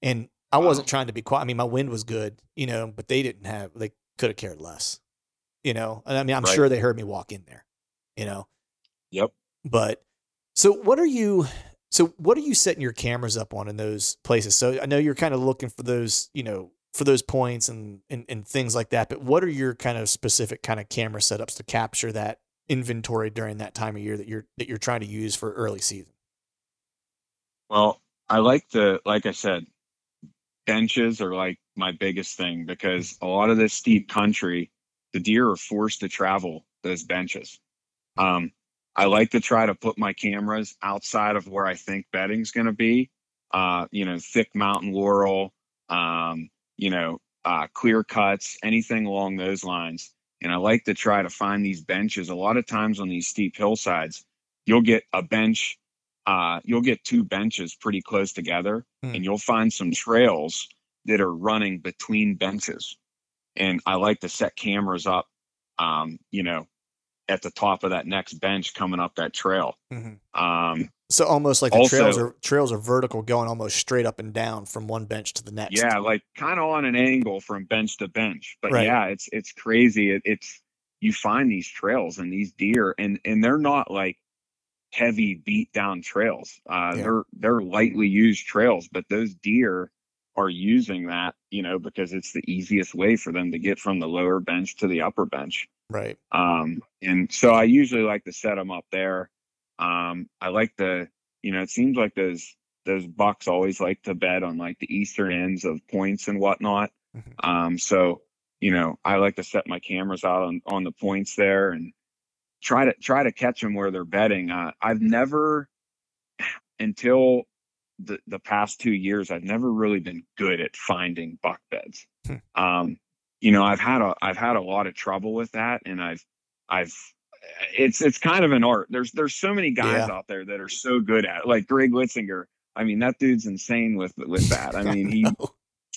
And I wasn't trying to be quiet. I mean, my wind was good, you know, but they didn't have, they could have cared less, you know. And I mean, I'm right. sure they heard me walk in there, you know. Yep. But so what are you, so what are you setting your cameras up on in those places? So I know you're kind of looking for those, you know, for those points and, and and things like that. But what are your kind of specific kind of camera setups to capture that inventory during that time of year that you're that you're trying to use for early season? Well, I like the like I said, benches are like my biggest thing because a lot of this steep country, the deer are forced to travel those benches. Um, I like to try to put my cameras outside of where I think bedding's going to be. Uh, you know, thick mountain laurel, um, you know, uh, clear cuts, anything along those lines. And I like to try to find these benches. A lot of times on these steep hillsides, you'll get a bench, uh, you'll get two benches pretty close together, mm. and you'll find some trails that are running between benches. And I like to set cameras up, um, you know, at the top of that next bench coming up that trail. Mm-hmm. Um, so almost like the also, trails are trails are vertical, going almost straight up and down from one bench to the next. Yeah, like kind of on an angle from bench to bench. But right. yeah, it's it's crazy. It, it's you find these trails and these deer, and and they're not like heavy beat down trails. Uh, yeah. They're they're lightly used trails, but those deer are using that, you know, because it's the easiest way for them to get from the lower bench to the upper bench. Right. Um, and so I usually like to set them up there. Um, I like the, you know, it seems like those those bucks always like to bed on like the eastern ends of points and whatnot. Mm-hmm. Um, so you know, I like to set my cameras out on on the points there and try to try to catch them where they're bedding. Uh, I've never until the the past two years, I've never really been good at finding buck beds. Hmm. Um, you know, I've had a I've had a lot of trouble with that, and I've I've it's it's kind of an art. There's there's so many guys yeah. out there that are so good at it. Like Greg Litzinger. I mean, that dude's insane with with that. I mean, he,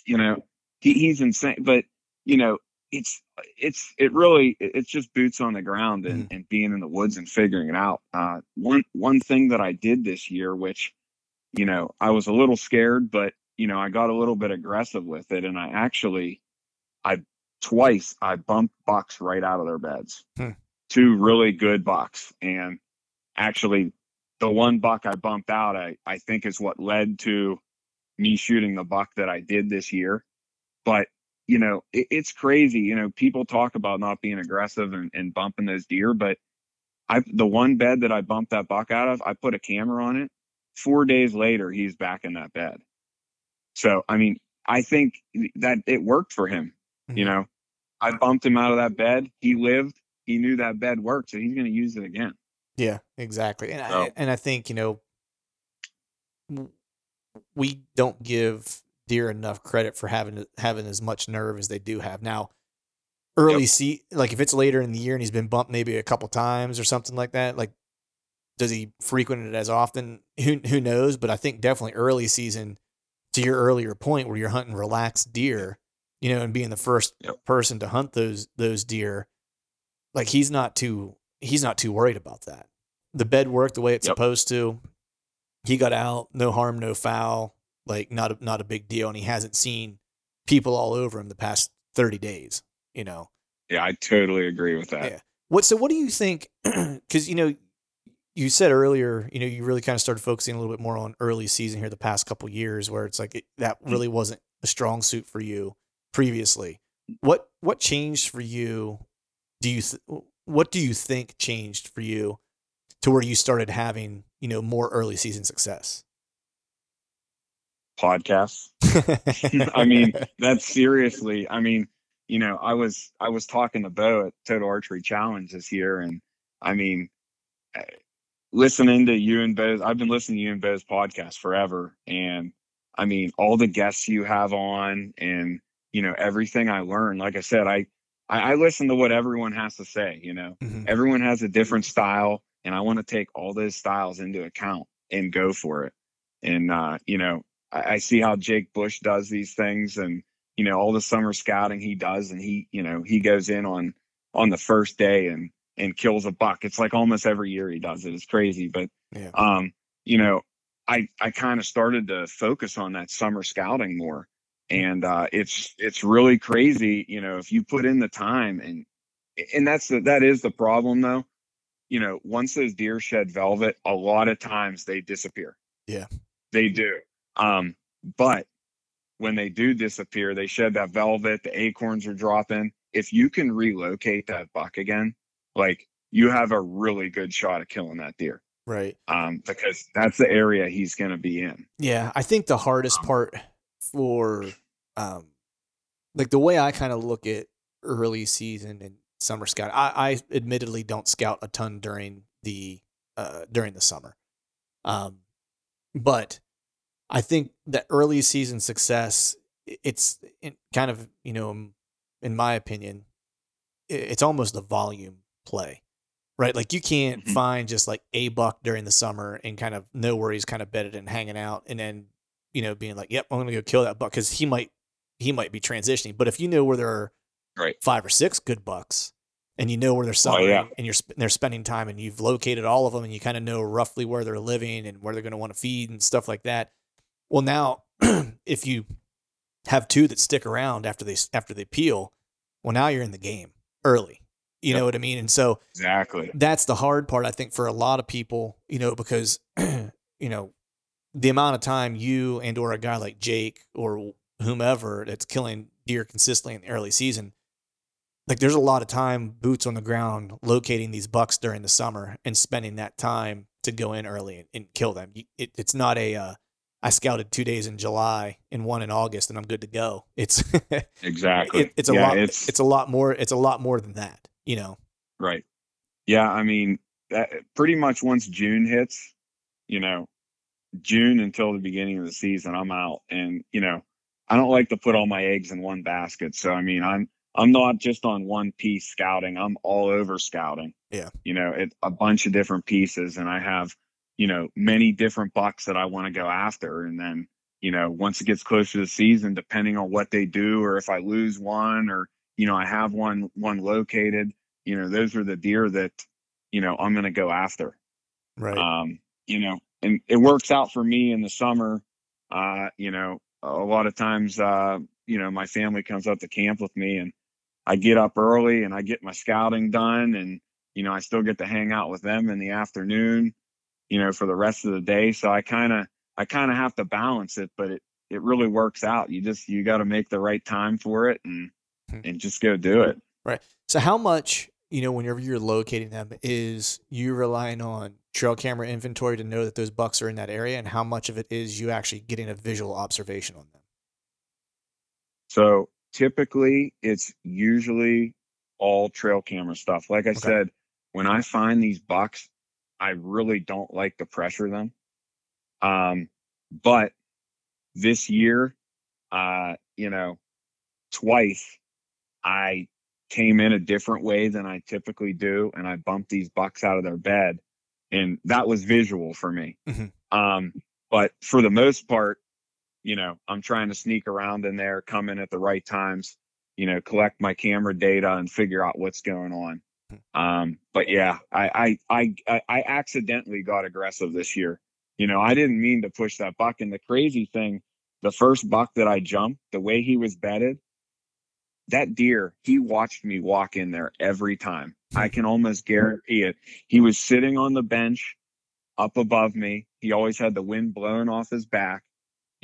you know, he, he's insane. But you know, it's it's it really it's just boots on the ground and, mm. and being in the woods and figuring it out. Uh, one one thing that I did this year, which you know I was a little scared, but you know I got a little bit aggressive with it, and I actually I twice I bumped bucks right out of their beds. Hmm. Two really good bucks. And actually the one buck I bumped out, I, I think is what led to me shooting the buck that I did this year. But, you know, it, it's crazy. You know, people talk about not being aggressive and, and bumping those deer, but I the one bed that I bumped that buck out of, I put a camera on it. Four days later, he's back in that bed. So I mean, I think that it worked for him. Mm-hmm. You know, I bumped him out of that bed. He lived. He knew that bed worked, so he's going to use it again. Yeah, exactly. And so. I and I think you know we don't give deer enough credit for having having as much nerve as they do have now. Early yep. see like if it's later in the year and he's been bumped maybe a couple times or something like that, like does he frequent it as often? Who who knows? But I think definitely early season. To your earlier point, where you're hunting relaxed deer, you know, and being the first yep. person to hunt those those deer, like he's not too he's not too worried about that. The bed worked the way it's yep. supposed to. He got out, no harm, no foul, like not a, not a big deal, and he hasn't seen people all over him the past thirty days. You know. Yeah, I totally agree with that. Yeah. What so? What do you think? Because you know, you said earlier, you know, you really kind of started focusing a little bit more on early season here the past couple years, where it's like it, that mm. really wasn't a strong suit for you previously. What what changed for you? Do you th- what do you think changed for you to where you started having you know more early season success? Podcasts. I mean, that's seriously. I mean, you know, I was I was talking to Bo at Total Archery Challenge this year, and I mean, eh, listening to you and Bo's. I've been listening to you and Bo's podcast forever, and I mean, all the guests you have on, and you know everything i learned like i said i i, I listen to what everyone has to say you know mm-hmm. everyone has a different style and i want to take all those styles into account and go for it and uh you know I, I see how jake bush does these things and you know all the summer scouting he does and he you know he goes in on on the first day and and kills a buck. It's like almost every year he does it. It's crazy but yeah. um you know i i kind of started to focus on that summer scouting more. And uh, it's it's really crazy you know if you put in the time and and that's the, that is the problem though. You know once those deer shed velvet a lot of times they disappear. Yeah. They do um but when they do disappear they shed that velvet the acorns are dropping if you can relocate that buck again like you have a really good shot at killing that deer right um because that's the area he's going to be in yeah i think the hardest um, part for um like the way I kind of look at early season and summer scout. I, I admittedly don't scout a ton during the uh during the summer. Um but I think that early season success it's kind of, you know, in my opinion, it's almost a volume play. Right? Like you can't mm-hmm. find just like a buck during the summer and kind of know where he's kind of bedded and hanging out and then you know, being like, "Yep, I'm going to go kill that buck," because he might he might be transitioning. But if you know where there are right. five or six good bucks, and you know where they're summering, oh, yeah. and you're they're spending time, and you've located all of them, and you kind of know roughly where they're living and where they're going to want to feed and stuff like that. Well, now if you have two that stick around after they after they peel, well, now you're in the game early. You yep. know what I mean? And so exactly that's the hard part, I think, for a lot of people. You know, because you know the amount of time you and or a guy like Jake or whomever that's killing deer consistently in the early season like there's a lot of time boots on the ground locating these bucks during the summer and spending that time to go in early and, and kill them. It, it's not a uh, I scouted two days in July and one in August and I'm good to go. It's exactly it, it's a yeah, lot. It's, it's a lot more. It's a lot more than that. You know. Right. Yeah. I mean, that, pretty much once June hits, you know, June until the beginning of the season, I'm out. And you know, I don't like to put all my eggs in one basket. So I mean, I'm I'm not just on one piece scouting. I'm all over scouting. Yeah. You know, it's a bunch of different pieces and I have, you know, many different bucks that I want to go after. And then, you know, once it gets closer to the season, depending on what they do or if I lose one or, you know, I have one one located, you know, those are the deer that, you know, I'm gonna go after. Right. Um, you know, and it works out for me in the summer. Uh, you know, a lot of times uh, you know, my family comes up to camp with me and I get up early and I get my scouting done and you know I still get to hang out with them in the afternoon you know for the rest of the day so I kind of I kind of have to balance it but it it really works out you just you got to make the right time for it and hmm. and just go do it right so how much you know whenever you're locating them is you relying on trail camera inventory to know that those bucks are in that area and how much of it is you actually getting a visual observation on them so typically it's usually all trail camera stuff. Like I okay. said, when I find these bucks, I really don't like to pressure them. Um, but this year, uh, you know, twice I came in a different way than I typically do, and I bumped these bucks out of their bed, and that was visual for me. Mm-hmm. Um, but for the most part, you know, I'm trying to sneak around in there, come in at the right times, you know, collect my camera data and figure out what's going on. Hmm. Um, but yeah, I, I, I, I accidentally got aggressive this year. You know, I didn't mean to push that buck. And the crazy thing, the first buck that I jumped, the way he was bedded, that deer, he watched me walk in there every time. I can almost guarantee it. He was sitting on the bench up above me. He always had the wind blowing off his back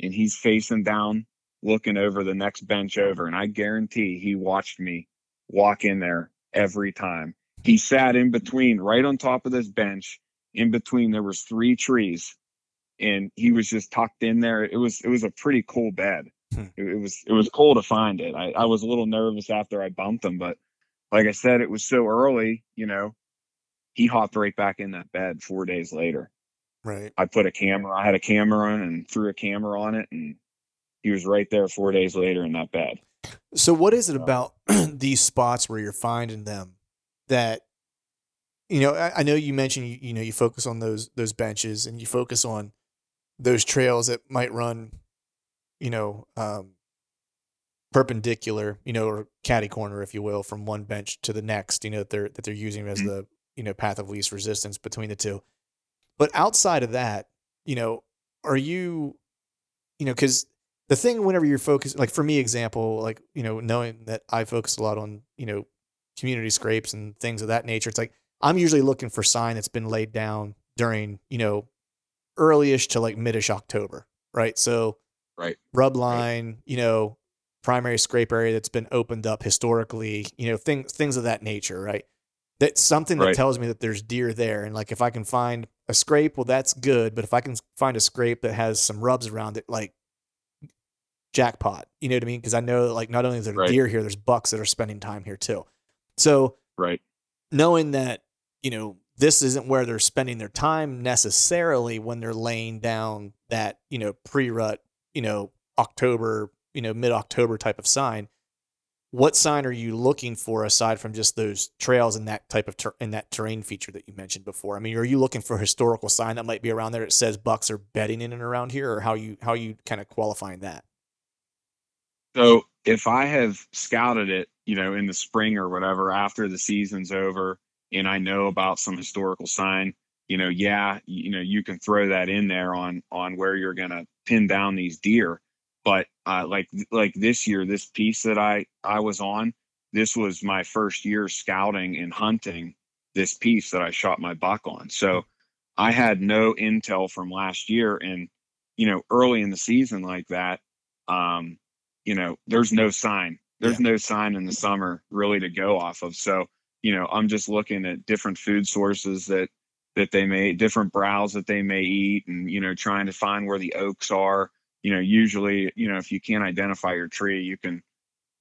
and he's facing down, looking over the next bench over. And I guarantee he watched me walk in there every time. He sat in between, right on top of this bench. In between, there was three trees, and he was just tucked in there. It was it was a pretty cool bed. Hmm. It, it, was it was cool to find it. I, I was a little nervous after I bumped him, but like I said, it was so early. You know, he hopped right back in that bed four days later. Right. I put a camera, I had a camera on and threw a camera on it, and he was right there four days later in that bed. So, what is it about these spots where you're finding them that, you know, I, I know you mentioned you, you know you focus on those those benches and you focus on those trails that might run, you know, um, perpendicular, you know, or catty corner, if you will, from one bench to the next. You know that they're that they're using as mm-hmm. the you know path of least resistance between the two. But outside of that, you know, are you, you know, because the thing whenever you're focused, like for me, example, like, you know, knowing that I focus a lot on, you know, community scrapes and things of that nature, it's like I'm usually looking for sign that's been laid down during, you know, earlyish to like midish October, right? So, right, rub line, right. you know, primary scrape area that's been opened up historically, you know, things things of that nature, right? That's something that right. tells me that there's deer there, and like if I can find a scrape, well, that's good. But if I can find a scrape that has some rubs around it, like jackpot, you know what I mean? Because I know like not only is there right. deer here, there's bucks that are spending time here too. So right, knowing that you know this isn't where they're spending their time necessarily when they're laying down that you know pre-rut, you know October, you know mid October type of sign what sign are you looking for aside from just those trails and that type of ter- and that terrain feature that you mentioned before? I mean, are you looking for a historical sign that might be around there that says bucks are bedding in and around here, or how you how you kind of qualifying that? So if I have scouted it you know, in the spring or whatever after the season's over, and I know about some historical sign, you know, yeah, you know, you can throw that in there on on where you're gonna pin down these deer. But uh, like like this year, this piece that I I was on, this was my first year scouting and hunting this piece that I shot my buck on. So I had no intel from last year, and you know, early in the season like that, um, you know, there's no sign. There's yeah. no sign in the summer really to go off of. So you know, I'm just looking at different food sources that that they may different browse that they may eat, and you know, trying to find where the oaks are. You know, usually, you know, if you can't identify your tree, you can.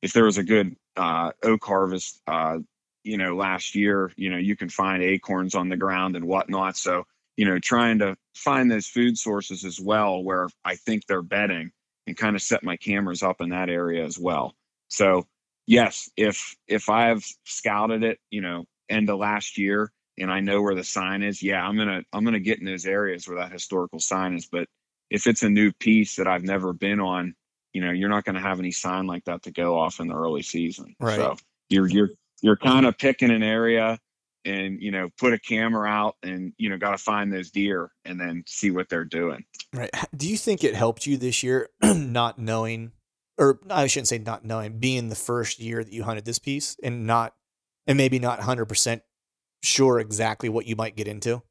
If there was a good uh, oak harvest, uh, you know, last year, you know, you can find acorns on the ground and whatnot. So, you know, trying to find those food sources as well where I think they're bedding and kind of set my cameras up in that area as well. So, yes, if if I've scouted it, you know, end of last year and I know where the sign is, yeah, I'm gonna I'm gonna get in those areas where that historical sign is. But if it's a new piece that I've never been on, you know, you're not gonna have any sign like that to go off in the early season. Right. So you're you're you're kind of picking an area and you know put a camera out and you know got to find those deer and then see what they're doing right do you think it helped you this year not knowing or I shouldn't say not knowing, being the first year that you hunted this piece and not, and maybe not 100% sure exactly what you might get into?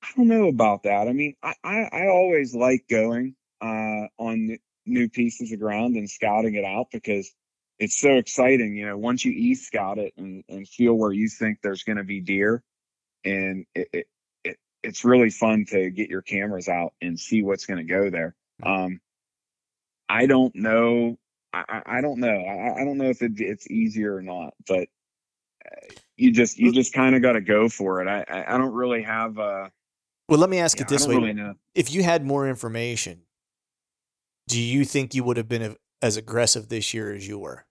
I don't know about that. I mean, I, I, I always like going uh, on new pieces of ground and scouting it out because it's so exciting. You know, once you e scout it and, and feel where you think there's going to be deer, and it, it, it, it's really fun to get your cameras out and see what's going to go there. Hmm. Um, I don't know. I, I don't know. I, I don't know if it, it's easier or not, but uh, you just you just kind of got to go for it. I, I don't really have. Uh, well, let me ask it this way: really If you had more information, do you think you would have been as aggressive this year as you were?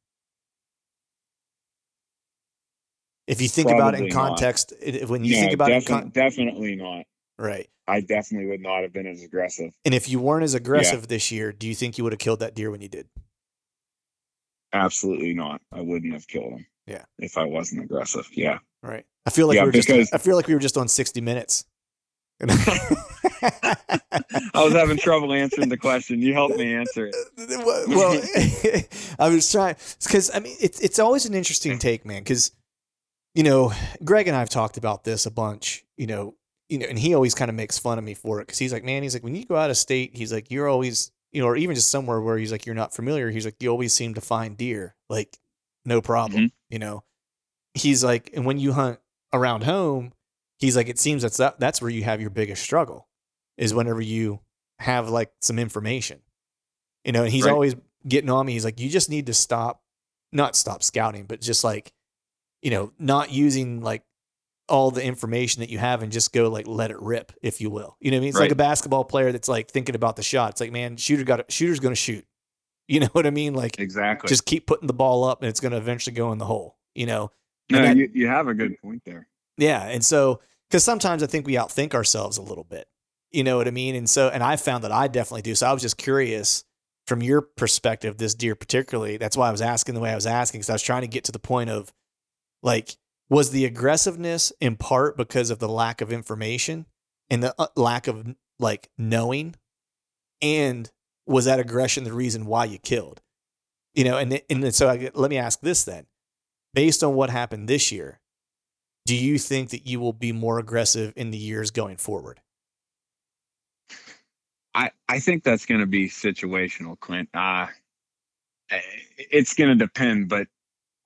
If you think Probably about it in context, it, when you think about defi- it, con- definitely not. Right. I definitely would not have been as aggressive. And if you weren't as aggressive yeah. this year, do you think you would have killed that deer when you did? Absolutely not. I wouldn't have killed him. Yeah. If I wasn't aggressive. Yeah. Right. I feel like yeah, we were because, just I feel like we were just on 60 minutes. I was having trouble answering the question. You helped me answer it. well, I was trying because I mean it's it's always an interesting take, man. Because you know, Greg and I have talked about this a bunch. You know, you know, and he always kind of makes fun of me for it because he's like, man, he's like, when you go out of state, he's like, you're always, you know, or even just somewhere where he's like, you're not familiar. He's like, you always seem to find deer, like, no problem, mm-hmm. you know. He's like, and when you hunt around home, he's like, it seems that's that, that's where you have your biggest struggle, is whenever you have like some information, you know. And he's right. always getting on me. He's like, you just need to stop, not stop scouting, but just like, you know, not using like all the information that you have and just go like let it rip, if you will. You know what I mean? It's right. like a basketball player that's like thinking about the shot. It's like, man, shooter got shooter's gonna shoot. You know what I mean? Like exactly. Just keep putting the ball up and it's gonna eventually go in the hole. You know? No, that, you, you have a good point there. Yeah. And so because sometimes I think we outthink ourselves a little bit. You know what I mean? And so and I found that I definitely do. So I was just curious from your perspective, this deer particularly. That's why I was asking the way I was asking, because I was trying to get to the point of like was the aggressiveness in part because of the lack of information and the uh, lack of like knowing and was that aggression the reason why you killed you know and and so I, let me ask this then based on what happened this year do you think that you will be more aggressive in the years going forward i i think that's going to be situational clint uh it's going to depend but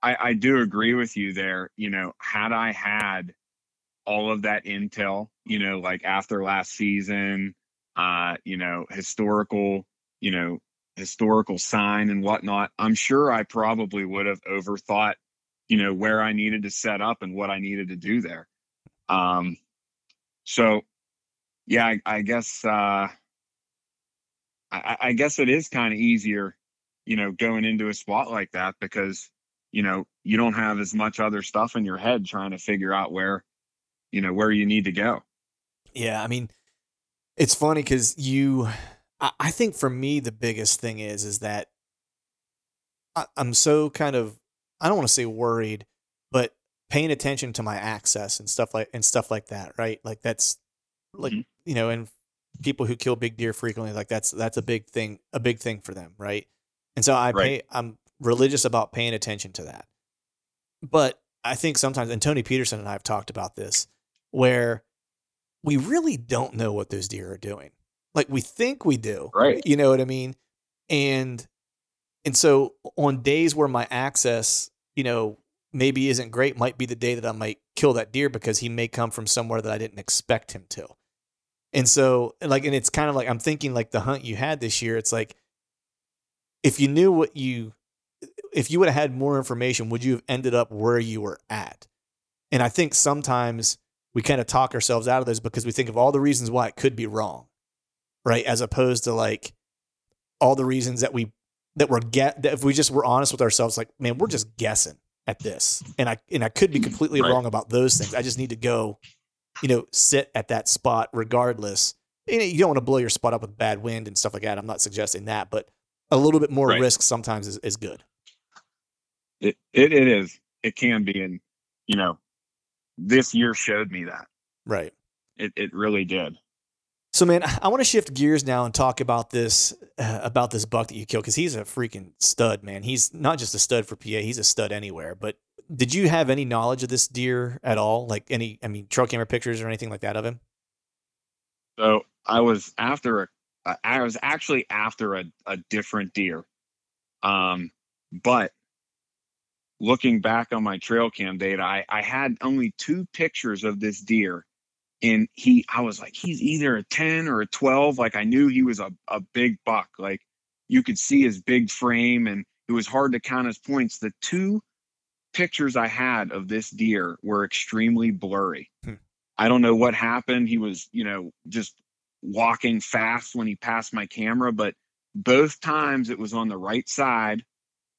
I, I do agree with you there. You know, had I had all of that intel, you know, like after last season, uh, you know, historical, you know, historical sign and whatnot, I'm sure I probably would have overthought, you know, where I needed to set up and what I needed to do there. Um, so yeah, I, I guess, uh, I, I guess it is kind of easier, you know, going into a spot like that because you know you don't have as much other stuff in your head trying to figure out where you know where you need to go yeah i mean it's funny because you I, I think for me the biggest thing is is that I, I'm so kind of I don't want to say worried, but paying attention to my access and stuff like and stuff like that, right? Like that's like Mhm. you know, and people who kill big deer frequently, like that's that's a big thing, a big thing for them, right? And so I pay, I'm religious about paying attention to that. But I think sometimes, and Tony Peterson and I have talked about this, where we really don't know what those deer are doing. Like we think we do, Right. You know what I mean? And and so on days where my access, you know, maybe isn't great, might be the day that I might kill that deer because he may come from somewhere that I didn't expect him to. And so like and it's kind of like I'm thinking like the hunt you had this year, it's like if you knew what you if you would have had more information, would you have ended up where you were at? And I think sometimes we kind of talk ourselves out of this because we think of all the reasons why it could be wrong, right? As opposed to like all the reasons that we that we're get that if we just were honest with ourselves, like man, we're just guessing at this, and I and I could be completely Right. wrong about those things. I just need to go, you know, sit at that spot regardless. You, you don't want to blow your spot up with bad wind and stuff like that. I'm not suggesting that, but a little bit more Right. risk sometimes is, is good. It, it it is. It can be, and you know, this year showed me that. Right. It it really did. So, man, I want to shift gears now and talk about this uh, about this buck that you killed because he's a freaking stud, man. He's not just a stud for PA; he's a stud anywhere. But did you have any knowledge of this deer at all? Like any, I mean, trail camera pictures or anything like that of him? So I was after a, I- was actually after a, a different deer. Um, but looking back on my trail cam data, I, I had only two pictures of this deer. And he, I was like, he's either a 10 or a 12. Like I knew he was a, a big buck. Like you could see his big frame and it was hard to count his points. The two pictures I had of this deer were extremely blurry. Hmm. I don't know what happened. He was, you know, just walking fast when he passed my camera, but both times it was on the right side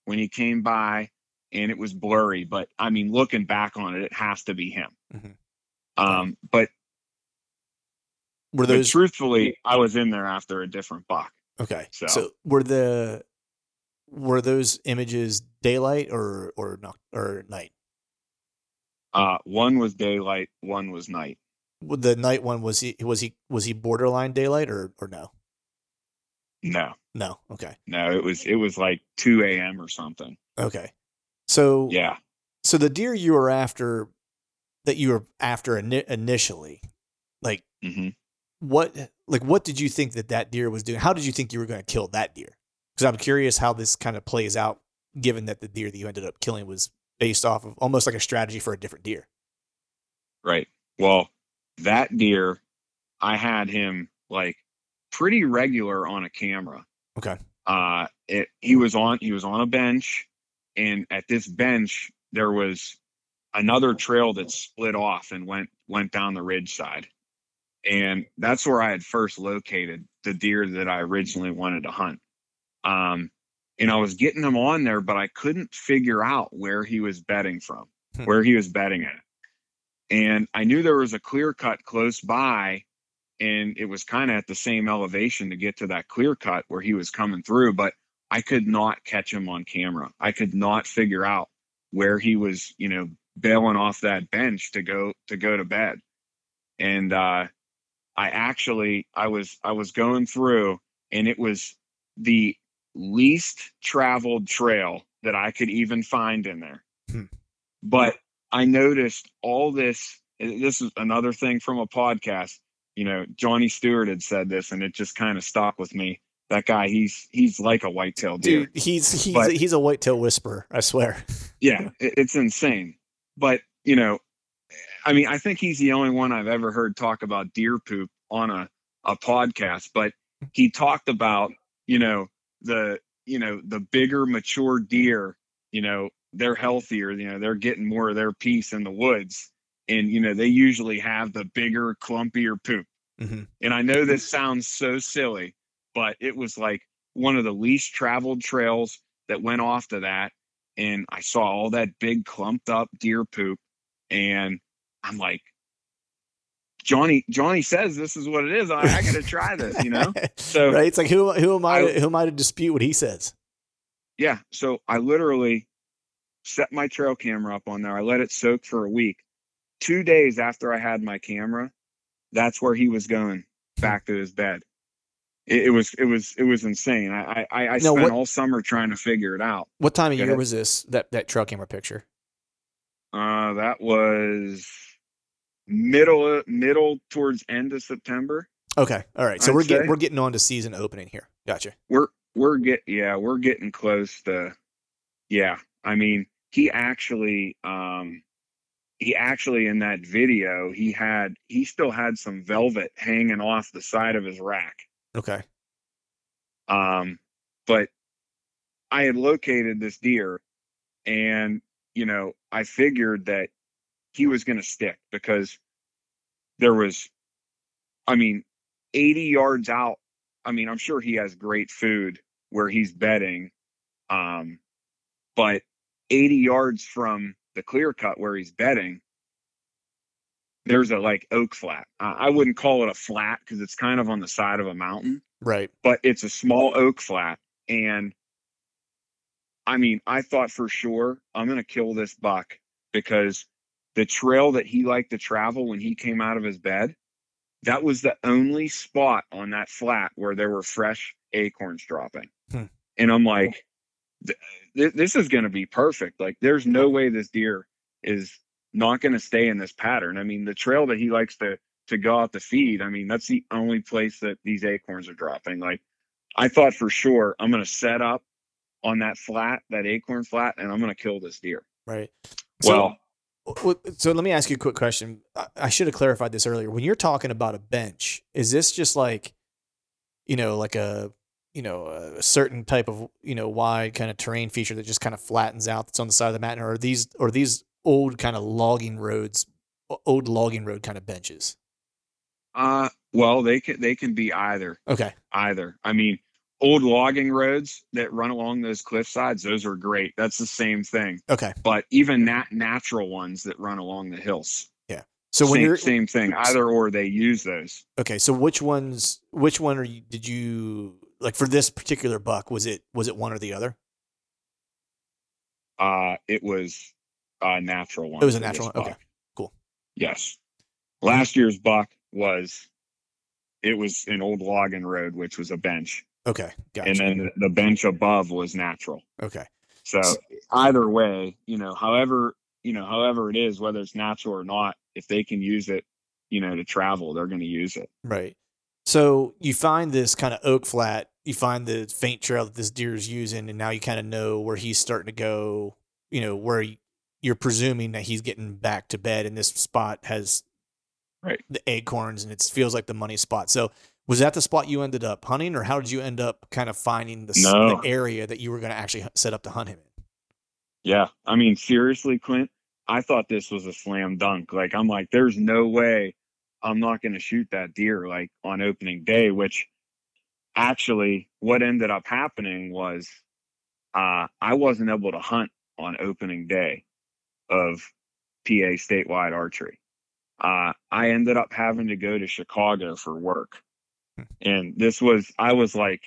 when he came by and it was blurry. But I mean, looking back on it, it has to be him. Mhm. Um, but, Were but truthfully, I was in there after a different buck. okay? So. so- were the were those images daylight or or not or night? Uh, one was daylight, one was night. The night one was he was he was he borderline daylight or or no? No, No. Okay. no, it was it was like 2 a.m. or something. Okay. So Yeah. so the deer you were after that you were after ini- initially like hmm what like what did you think that that deer was doing how did you think you were going to kill that deer because i'm curious how this kind of plays out given that the deer that you ended up killing was based off of almost like a strategy for a different deer Right. Well, that deer, I had him like pretty regular on a camera. Okay. Uh, it he was on he was on a bench, and at this bench there was another trail that split off and went went down the ridge side, and that's where I had first located the deer that I originally wanted to hunt. Um, and I was getting him on there, but I couldn't figure out where he was bedding from, Hmm. where he was bedding at and I knew there was a clear cut close by, and it was kind of at the same elevation to get to that clear cut where he was coming through, but I could not catch him on camera. I could not figure out where he was, you know, bailing off that bench to go to go to bed. And uh I actually I was I was going through and it was the least traveled trail that I could even find in there. Hmm. But I noticed all this. This is another thing from a podcast. You know, Johnny Stewart had said this, and it just kind of stuck with me. That guy, he's he's like a whitetail deer. dude he's he's But- he's a whitetail whisperer i swear Yeah, it, it's insane. But you know, I mean, I think he's the only one I've ever heard talk about deer poop on a a podcast. But he talked about you know the you know the bigger mature deer. You know, they're healthier. You know, they're getting more of their piece in the woods, and you know they usually have the bigger, clumpier poop. hmm And I know this sounds so silly, but it was like one of the least traveled trails that went off to that. And I saw all that big clumped up deer poop. And I'm like, Johnny, Johnny says this is what it is. I, I gotta try this, you know? So right it's like who who am i, I- who am i to dispute what he says yeah. So I literally set my trail camera up on there. I let it soak for a week. Two days after I had my camera, that's where he was going back to his bed. It, it was it was it was insane. I I, I spent what, all summer trying to figure it out. What time of year was this? That that trail camera picture? Uh, that was middle middle towards end of September. Okay, all right. So I'd we're getting we're getting on to season opening here. Gotcha. We're we're get yeah we're getting close to yeah. I mean he actually um he actually in that video he had he still had some velvet hanging off the side of his rack okay um but i had located this deer and you know i figured that he was going to stick because there was i mean 80 yards out i mean i'm sure he has great food where he's bedding, um but 80 yards from the clear cut where he's bedding, there's a like oak flat. Uh, I wouldn't call it a flat because it's kind of on the side of a mountain. Right. But it's a small oak flat. And I mean, I thought for sure I'm going to kill this buck because the trail that he liked to travel when he came out of his bed, that was the only spot on that flat where there were fresh acorns dropping. Hmm. And I'm like, th- this is going to be perfect. Like, there's no way this deer is not going to stay in this pattern. I mean, the trail that he likes to to go out to feed. I mean, that's the only place that these acorns are dropping. Like, I thought for sure I'm going to set up on that flat, that acorn flat, and I'm going to kill this deer. Right. Well. So, let me ask you a quick question. I should have clarified this earlier. When you're talking about a bench, is this just like, you know, like a you know a certain type of you know wide kind of terrain feature that just kind of flattens out that's on the side of the mountain, or are these or these old kind of logging roads, old logging road kind of benches? Uh, well, they can they can be either. Okay, either. I mean, old logging roads that run along those cliff sides, those are great. That's the same thing. Okay, but even nat- natural ones that run along the hills. Yeah. So when same, you're same thing, either or they use those. Okay, so which ones? Which one are you? Did you like for this particular buck was it was it one or the other uh it was a natural one it was a natural one okay cool yes last year's buck was it was an old logging road which was a bench okay gotcha. and then the bench above was natural okay so either way you know however you know however it is whether it's natural or not if they can use it you know to travel they're going to use it right so you find this kind of oak flat, you find the faint trail that this deer is using, and now you kind of know where he's starting to go. You know where you're presuming that he's getting back to bed, and this spot has right the acorns, and it feels like the money spot. So was that the spot you ended up hunting, or how did you end up kind of finding the, no. the area that you were going to actually set up to hunt him in? Yeah, I mean seriously, Clint, I thought this was a slam dunk. Like I'm like, there's no way I'm not going to shoot that deer like on opening day, which actually what ended up happening was uh, I wasn't able to hunt on opening day of PA statewide archery. Uh, I ended up having to go to Chicago for work. And this was, I was like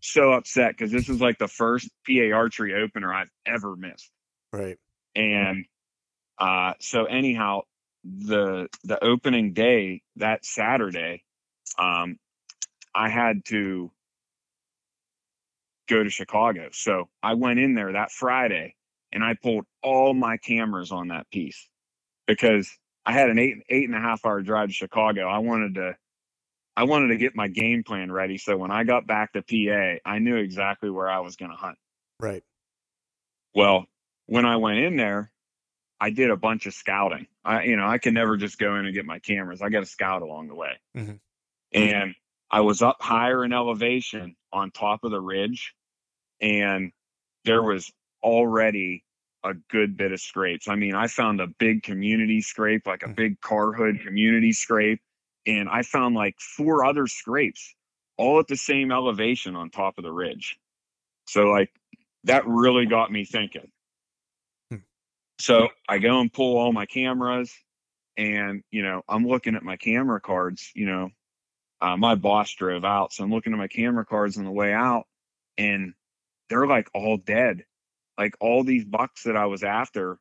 so upset because this is like the first PA archery opener I've ever missed. Right. And uh, so, anyhow, the the opening day that Saturday, um, I had to go to Chicago. So I went in there that Friday and I pulled all my cameras on that piece because I had an eight eight and a half hour drive to Chicago. I wanted to I wanted to get my game plan ready. So when I got back to PA, I knew exactly where I was going to hunt. Right. Well, when I went in there, I did a bunch of scouting. I, you know, I can never just go in and get my cameras. I got to scout along the way. Mm-hmm. And I was up higher in elevation on top of the ridge, and there was already a good bit of scrapes. I mean, I found a big community scrape, like a mm. big car hood community scrape, and I found like four other scrapes, all at the same elevation on top of the ridge. So, like, that really got me thinking so I go and pull all my cameras and, you know, I'm looking at my camera cards, you know, uh, my boss drove out. So I'm looking at my camera cards on the way out and they're like all dead. Like all these bucks that I was after,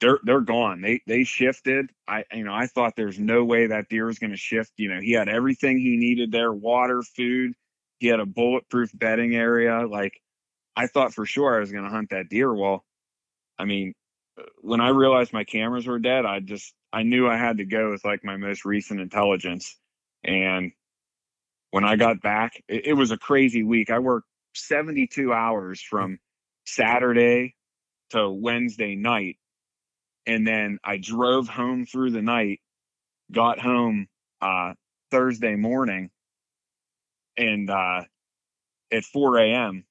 they're they're gone. They they shifted. I you know I thought there's no way that deer was going to shift. You know he had everything he needed there: water, food. He had a bulletproof bedding area. Like I thought for sure I was going to hunt that deer. Well, I mean, uh, when I realized my cameras were dead, I just I knew I had to go with like my most recent intelligence. And when I got back, it, it was a crazy week. I worked 72 hours from Saturday to Wednesday night. And then I drove home through the night, got home uh, Thursday morning and uh, at 4 a.m.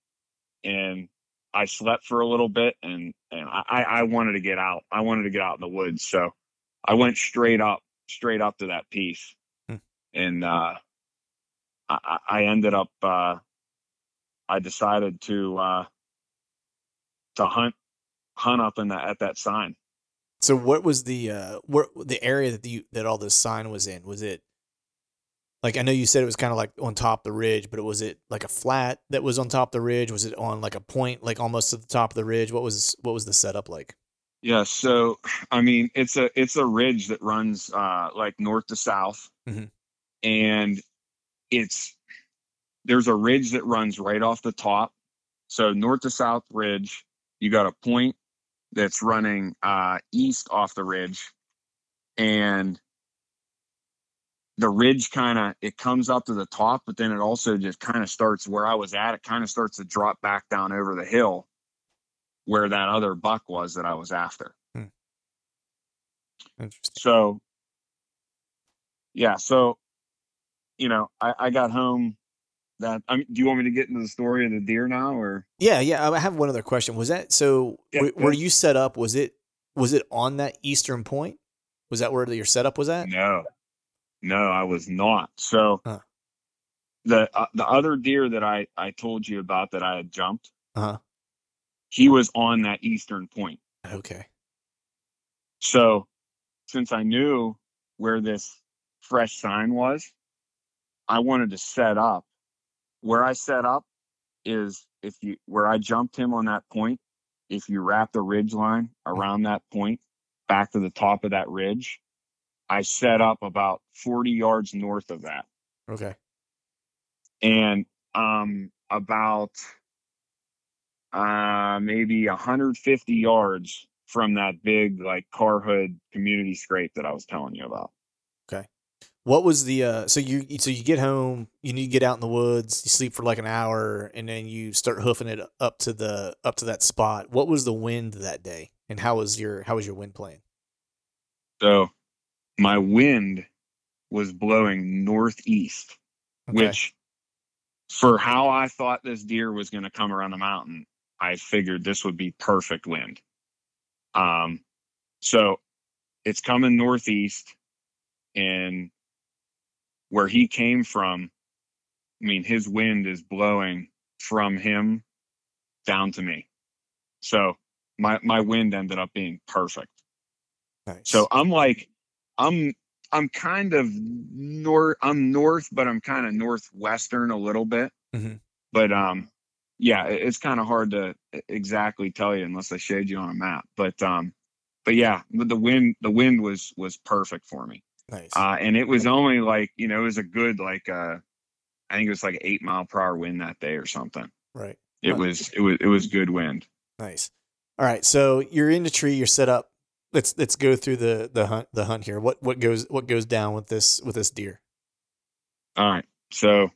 and I slept for a little bit and and I, I wanted to get out. I wanted to get out in the woods. So I went straight up, straight up to that piece. Hmm. And uh I, I ended up uh I decided to uh to hunt hunt up in that at that sign. So what was the uh where the area that you that all this sign was in? Was it like I know you said it was kind of like on top of the ridge, but was it like a flat that was on top of the ridge? Was it on like a point, like almost to the top of the ridge? What was what was the setup like? Yeah, so I mean, it's a it's a ridge that runs uh, like north to south, mm-hmm. and it's there's a ridge that runs right off the top. So north to south ridge, you got a point that's running uh, east off the ridge, and the ridge kind of it comes up to the top, but then it also just kind of starts where I was at. It kind of starts to drop back down over the hill where that other buck was that I was after. Hmm. Interesting. So, yeah. So, you know, I, I got home. That I mean, do you want me to get into the story of the deer now, or? Yeah, yeah. I have one other question. Was that so? Yeah, where, where you set up? Was it was it on that eastern point? Was that where your setup was at? No, no, I was not. So huh. the uh, the other deer that I I told you about that I had jumped, uh-huh. he was on that eastern point. Okay. So since I knew where this fresh sign was, I wanted to set up. Where I set up is if you where I jumped him on that point, if you wrap the ridge line mm. around that point back to the top of that ridge, I set up about 40 yards north of that. Okay. And um about uh maybe 150 yards from that big like car hood community scrape that I was telling you about. What was the uh so you so you get home, you need to get out in the woods, you sleep for like an hour and then you start hoofing it up to the up to that spot. What was the wind that day? And how was your how was your wind playing? So my wind was blowing northeast, okay. which for how I thought this deer was going to come around the mountain, I figured this would be perfect wind. Um, so it's coming northeast, and where he came from, I mean, his wind is blowing from him down to me. So my my wind ended up being perfect. Nice. So I'm like I'm I'm kind of north. I'm north, but I'm kind of northwestern a little bit. Mm-hmm. But um, yeah, it's kind of hard to exactly tell you unless I showed you on a map. But um, but yeah, the wind the wind was was perfect for me. Nice. Uh, and it was only like you know it was a good like uh, I think it was like eight mile per hour wind that day or something. Right. It was it was it was good wind. Nice. All right, so you're in the tree. You're set up let's let's go through the the hunt the hunt here. What what goes what goes down with this with this deer? All right. So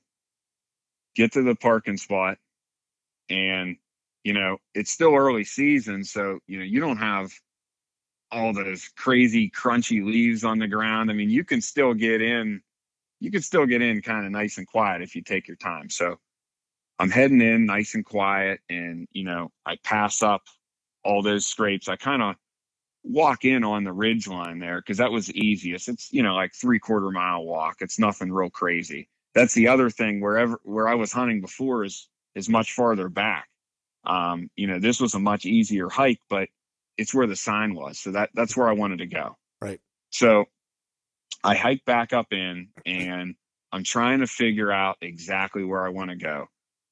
get to the parking spot and you know, it's still early season, so you know, you don't have all those crazy crunchy leaves on the ground. I mean, you can still get in you can still get in kind of nice and quiet if you take your time. So I'm heading in nice and quiet and you know, I pass up all those scrapes. I kind of walk in on the ridge line there because that was the easiest. It's you know like three quarter mile walk. It's nothing real crazy. That's the other thing. Wherever where I was hunting before is is much farther back. Um, you know, this was a much easier hike, but it's where the sign was. So that that's where I wanted to go. Right. So I hike back up in and I'm trying to figure out exactly where I want to go.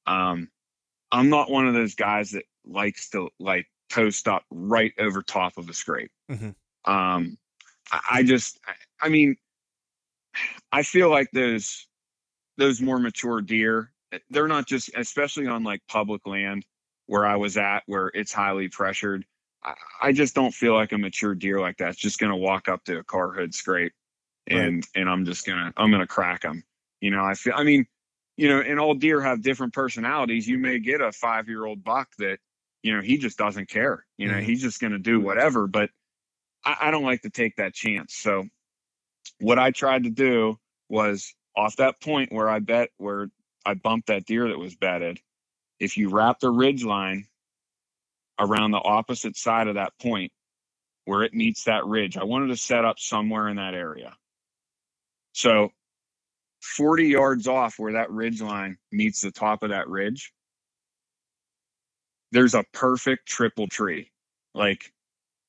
Um, I'm not one of those guys that likes to like post up right over top of a scrape. Mm-hmm. Um, I, I just, I, I mean, I feel like those those more mature deer, they're not just, especially on like public land where I was at, where it's highly pressured. I, just don't feel like a mature deer like that's just going to walk up to a car hood scrape, and right. and I'm just gonna I'm gonna crack them. You know, I feel. I mean, you know, and all deer have different personalities. You may get a five year old buck that, you know, he just doesn't care. You know, mm-hmm. he's just going to do whatever. But I, I don't like to take that chance. So what I tried to do was off that point where I bet where I bumped that deer that was bedded. If you wrap the ridge line around the opposite side of that point where it meets that ridge, I wanted to set up somewhere in that area. So 40 yards off where that ridge line meets the top of that ridge, there's a perfect triple tree, like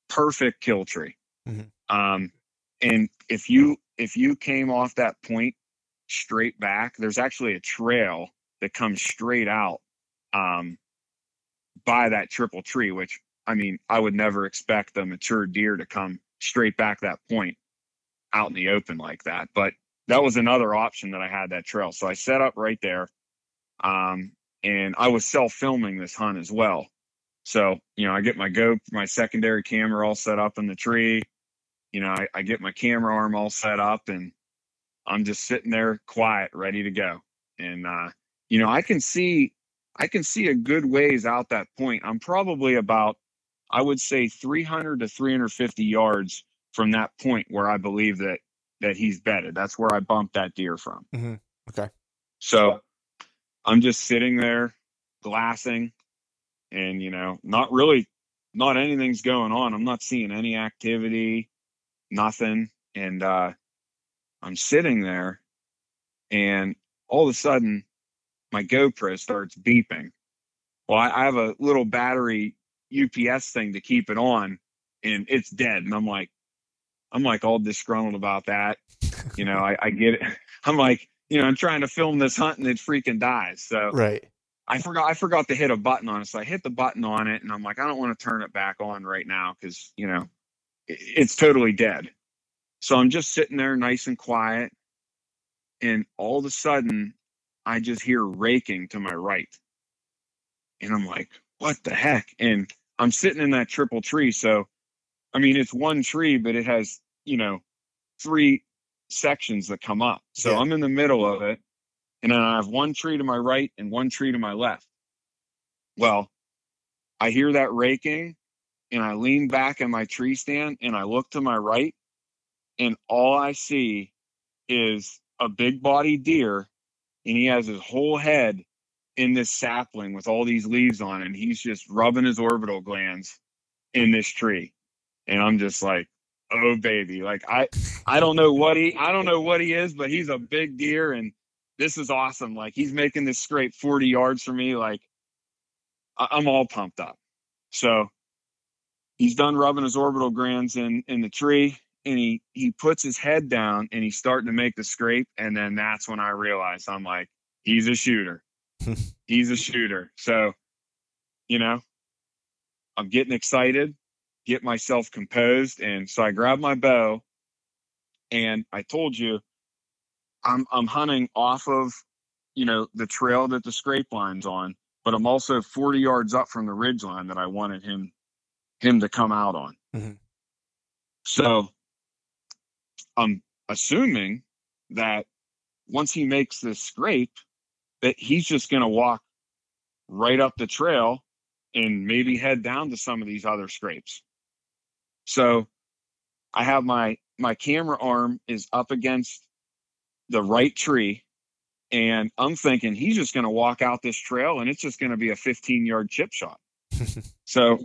perfect kill tree. Mm-hmm. Um, and if you if you came off that point straight back, there's actually a trail that comes straight out um, by that triple tree, which I mean, I would never expect a mature deer to come straight back that point out in the open like that. But that was another option that I had that trail. So I set up right there. Um, and I was self filming this hunt as well. So, you know, I get my go, my secondary camera all set up in the tree. You know, I, I get my camera arm all set up and I'm just sitting there quiet, ready to go. And, uh, you know, I can see, I can see a good ways out that point. I'm probably about, I would say 300 to 350 yards from that point where I believe that that he's bedded. That's where I bumped that deer from. Mm-hmm. Okay. So I'm just sitting there glassing and, you know, not really, not anything's going on. I'm not seeing any activity, nothing. And uh, I'm sitting there and all of a sudden my GoPro starts beeping. Well, I, I have a little battery UPS thing to keep it on and it's dead. And I'm like, I'm like all disgruntled about that. You know, I, I get it. I'm like, you know, I'm trying to film this hunt and it freaking dies. So right. I forgot I forgot to hit a button on it. So I hit the button on it and I'm like, I don't want to turn it back on right now because, you know, it, it's totally dead. So I'm just sitting there nice and quiet. And all of a sudden I just hear raking to my right. And I'm like, what the heck? And I'm sitting in that triple tree. So I mean, it's one tree, but it has, you know, three sections that come up. So yeah. I'm in the middle of it. And then I have one tree to my right and one tree to my left. Well, I hear that raking and I lean back in my tree stand and I look to my right and all I see is a big body deer and he has his whole head in this sapling with all these leaves on and he's just rubbing his orbital glands in this tree and I'm just like, oh baby, like I I don't know what he I don't know what he is, but he's a big deer and this is awesome. Like he's making this scrape 40 yards for me. Like I'm all pumped up. So he's done rubbing his orbital glands in in the tree and he he puts his head down and he's starting to make the scrape and then that's when I realize I'm like he's a shooter. he's a shooter. So, you know, I'm getting excited get myself composed. And so I grab my bow and I told you I'm I'm hunting off of, you know, the trail that the scrape line's on, but I'm also 40 yards up from the ridge line that I wanted him him to come out on. Mm-hmm. So I'm assuming that once he makes this scrape, that he's just going to walk right up the trail and maybe head down to some of these other scrapes. So I have my my camera arm is up against the right tree and I'm thinking he's just going to walk out this trail and it's just going to be a 15 yard chip shot. so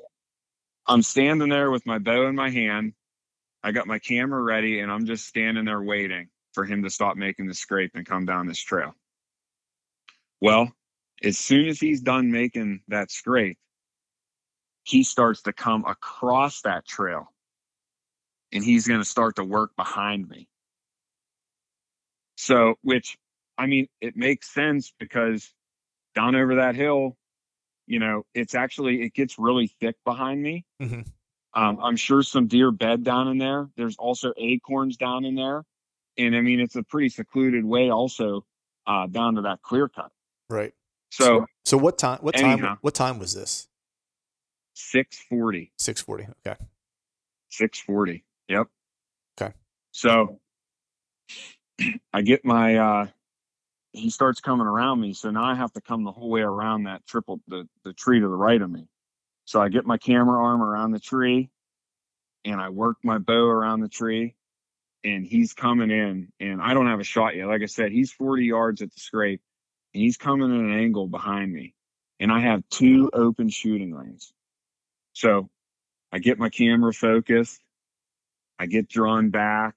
I'm standing there with my bow in my hand. I got my camera ready and I'm just standing there waiting for him to stop making the scrape and come down this trail. Well, as soon as he's done making that scrape, he starts to come across that trail and he's going to start to work behind me. So, which I mean, it makes sense because down over that hill, you know, it's actually it gets really thick behind me. Mm-hmm. Um, I'm sure some deer bed down in there. There's also acorns down in there, and I mean it's a pretty secluded way also uh, down to that clear cut. Right. So so what time? What anyhow, time? What time was this? Six forty. Six forty. Okay. Six forty. Yep. Okay. So I get my uh he starts coming around me. So now I have to come the whole way around that triple the, the tree to the right of me. So I get my camera arm around the tree and I work my bow around the tree and he's coming in and I don't have a shot yet. Like I said, he's 40 yards at the scrape and he's coming at an angle behind me. And I have two open shooting lanes. So I get my camera focused. I get drawn back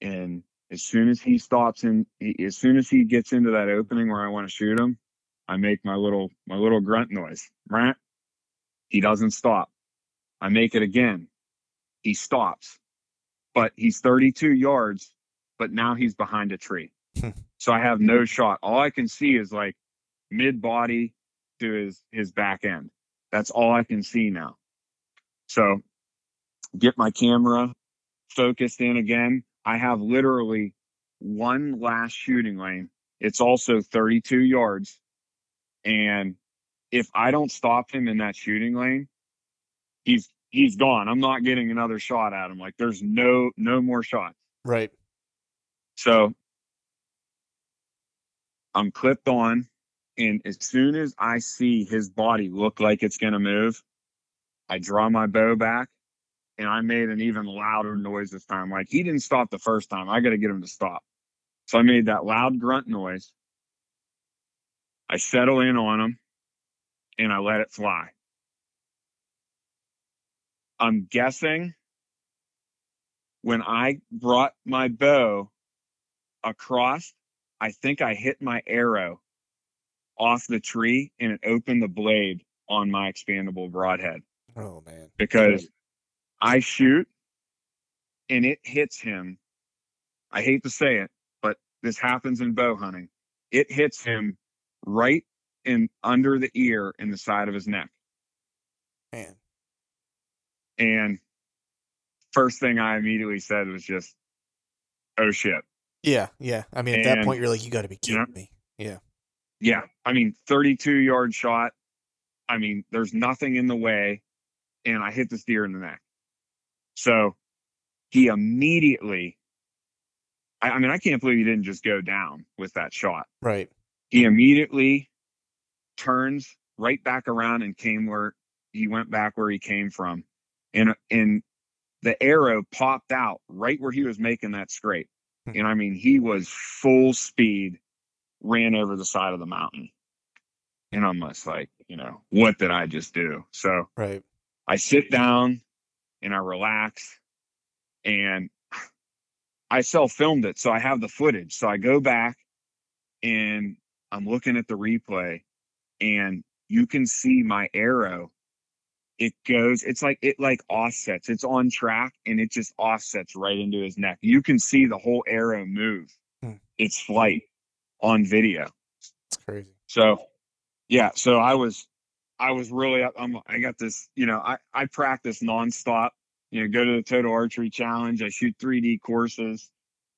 and as soon as he stops in, as soon as he gets into that opening where I want to shoot him, I make my little my little grunt noise. Right? He doesn't stop. I make it again. He stops, but he's 32 yards. But now he's behind a tree, hmm. so I have no shot. All I can see is like mid body to his his back end. That's all I can see now. So get my camera focused in again I have literally one last shooting lane. It's also 32 yards. And if I don't stop him in that shooting lane, he's he's gone. I'm not getting another shot at him. Like there's no no more shots. Right. So I'm clipped on and as soon as I see his body look like it's going to move, I draw my bow back and I made an even louder noise this time. Like he didn't stop the first time. I got to get him to stop. So I made that loud grunt noise. I settle in on him and I let it fly. I'm guessing when I brought my bow across, I think I hit my arrow off the tree and it opened the blade on my expandable broadhead. Oh man. Because I shoot and it hits him. I hate to say it, but this happens in bow hunting. It hits him right in under the ear in the side of his neck. Man. And first thing I immediately said was just, oh shit. Yeah, yeah. I mean, at and, that point, you're like, you got to be kidding you know, me. Yeah. Yeah. I mean, 32 yard shot. I mean, there's nothing in the way. And I hit this deer in the neck. So he immediately, I, I mean, I can't believe he didn't just go down with that shot. Right. He immediately turns right back around and came where he went back where he came from. And, and the arrow popped out right where he was making that scrape. Hmm. And I mean, he was full speed, ran over the side of the mountain. And I'm just like, you know, what did I just do? So right. I sit down, and I relax and I self filmed it. So I have the footage. So I go back and I'm looking at the replay and you can see my arrow. It goes, it's like, it like offsets. It's on track and it just offsets right into his neck. You can see the whole arrow move hmm. its flight on video. It's crazy. So, yeah. So I was, I was really I'm I got this, you know, I, I practice nonstop, you know, go to the total archery challenge. I shoot 3D courses,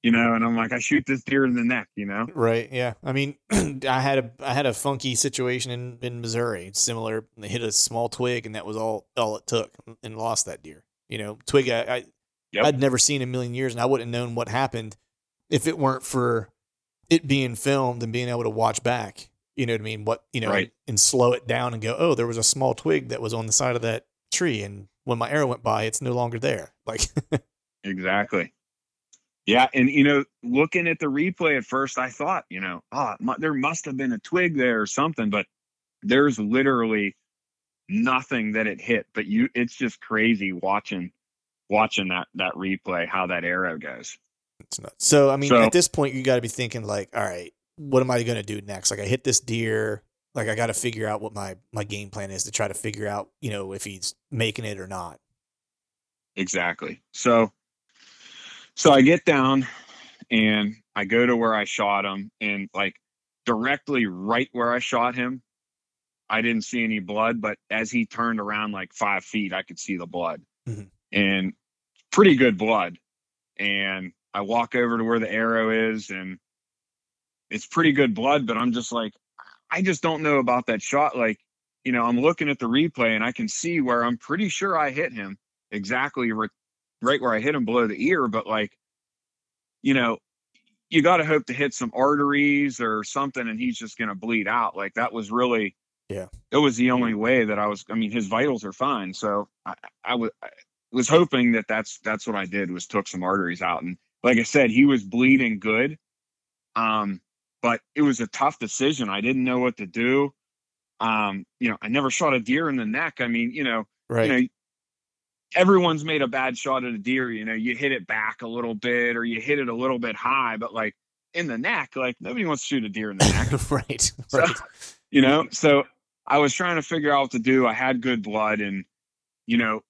you know, and I'm like, I shoot this deer in the neck, you know? Right. Yeah. I mean, I had a, I had a funky situation in, in Missouri. It's similar. They hit a small twig and that was all, all it took and lost that deer, you know, twig. I, I yep. I'd never seen in a million years and I wouldn't have known what happened if it weren't for it being filmed and being able to watch back you know what I mean? What, you know, right. and slow it down and go, oh, there was a small twig that was on the side of that tree. And when my arrow went by, it's no longer there. Like, exactly. Yeah. And, you know, looking at the replay at first, I thought, you know, oh, there must have been a twig there or something, but there's literally nothing that it hit. But you, it's just crazy watching, watching that, that replay, how that arrow goes. It's nuts. So, I mean, so, at this point, you got to be thinking, like, all right, what am I going to do next? Like I hit this deer, like I got to figure out what my my game plan is to try to figure out, you know, if he's making it or not. Exactly. So so I get down and I go to where I shot him and like directly right where I shot him, I didn't see any blood, but as he turned around like five feet, I could see the blood mm-hmm. and pretty good blood. And I walk over to where the arrow is and it's pretty good blood, but I'm just like, I just don't know about that shot. Like, you know, I'm looking at the replay and I can see where I'm pretty sure I hit him exactly right, right where I hit him below the ear, but like, you know, you got to hope to hit some arteries or something and he's just going to bleed out. Like that was really, yeah, it was the only way that I was, I mean, his vitals are fine. So I, I was, I was hoping that that's, that's what I did was took some arteries out. And like I said, he was bleeding good. Um, but it was a tough decision. I didn't know what to do. Um, you know, I never shot a deer in the neck. I mean, you know, right. you know, everyone's made a bad shot at a deer. You know, you hit it back a little bit or you hit it a little bit high, but like in the neck, like nobody wants to shoot a deer in the neck. right. So, right. You know, so I was trying to figure out what to do. I had good blood and, you know,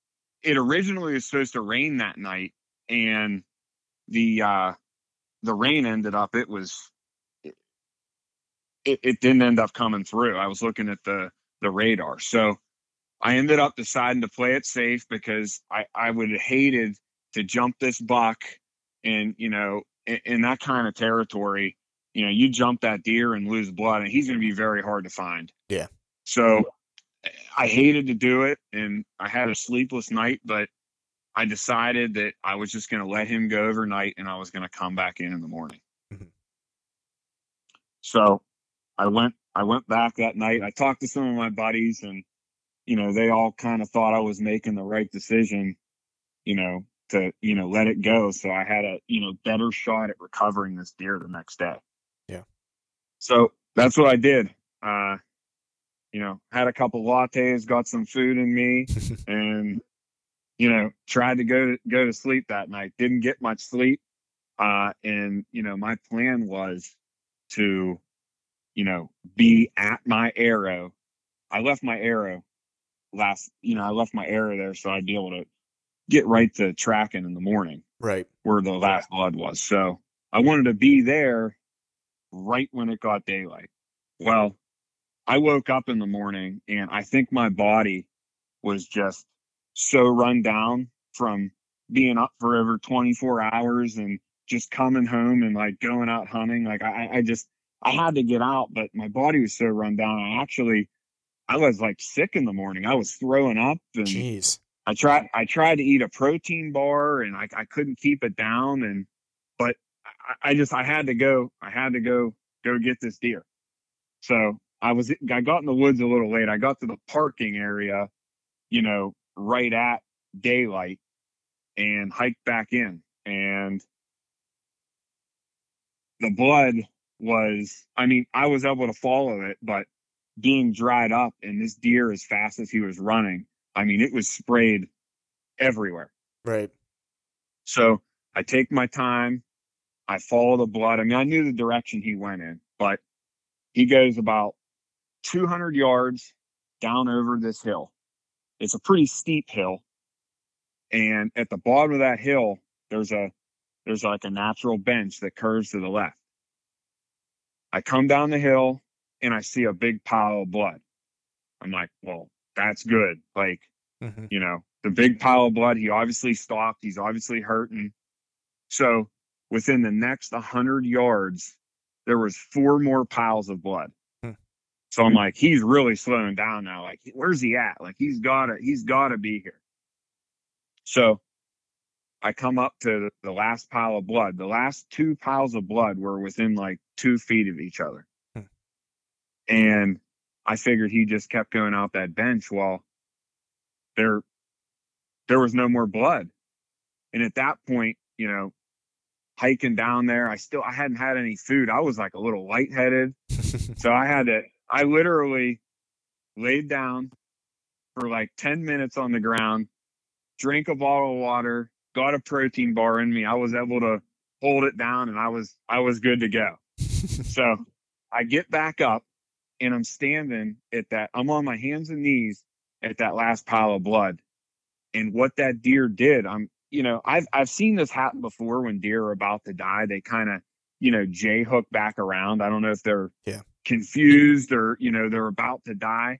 it originally was supposed to rain that night and the, uh, the rain ended up, it was, it, it didn't end up coming through. I was looking at the, the radar. So I ended up deciding to play it safe because I, I would have hated to jump this buck and, you know, in, in that kind of territory, you know, you jump that deer and lose blood and he's going to be very hard to find. Yeah. So I hated to do it and I had a sleepless night, but I decided that I was just going to let him go overnight and I was going to come back in in the morning. Mm-hmm. So I went, I went back that night. I talked to some of my buddies and you know, they all kind of thought I was making the right decision, you know, to, you know, let it go. So I had a, you know, better shot at recovering this deer the next day. Yeah. So that's what I did. Uh, you know, had a couple lattes, got some food in me and, you know, tried to go to go to sleep that night. Didn't get much sleep. Uh, and, you know, my plan was to, you know, be at my arrow. I left my arrow last, you know, I left my arrow there so I'd be able to get right to tracking in the morning. Right. Where the last blood was. So I wanted to be there right when it got daylight. Well, I woke up in the morning and I think my body was just so run down from being up for over 24 hours and just coming home and like going out hunting. Like I, I just, I had to get out, but my body was so run down. I actually I was like sick in the morning. I was throwing up and Jeez. I tried I tried to eat a protein bar and I, I couldn't keep it down and but I, I just I had to go I had to go go get this deer. So I was I got in the woods a little late. I got to the parking area, you know, right at daylight and hiked back in and the blood was I mean, I was able to follow it, but being dried up and this deer as fast as he was running. I mean it was sprayed everywhere. Right. So i take my time. I follow the blood. I mean i knew the direction he went in but he goes about 200 yards down over this hill. It's a pretty steep hill. And at the bottom of that hill there's a there's like a natural bench that curves to the left. I come down the hill and I see a big pile of blood. I'm like, well, that's good. Like, mm-hmm. you know, the big pile of blood, he obviously stopped. He's obviously hurting. So within the next 100 yards, there was four more piles of blood. Hmm. So I'm like, he's really slowing down now. Like, where's he at? Like, he's gotta, he's gotta be here. So I come up to the last pile of blood. The last two piles of blood were within like two feet of each other. And I figured he just kept going out that bench while there there was no more blood. And at that point, you know, hiking down there, I still I hadn't had any food. I was like a little lightheaded. so I had to I literally laid down for like 10 minutes on the ground, drank a bottle of water, got a protein bar in me. I was able to hold it down and I was I was good to go. so I get back up and I'm standing at that, I'm on my hands and knees at that last pile of blood. And what that deer did, I'm, you know, I've I've seen this happen before when deer are about to die. They kind of, you know, J hook back around. I don't know if they're yeah. confused or, you know, they're about to die.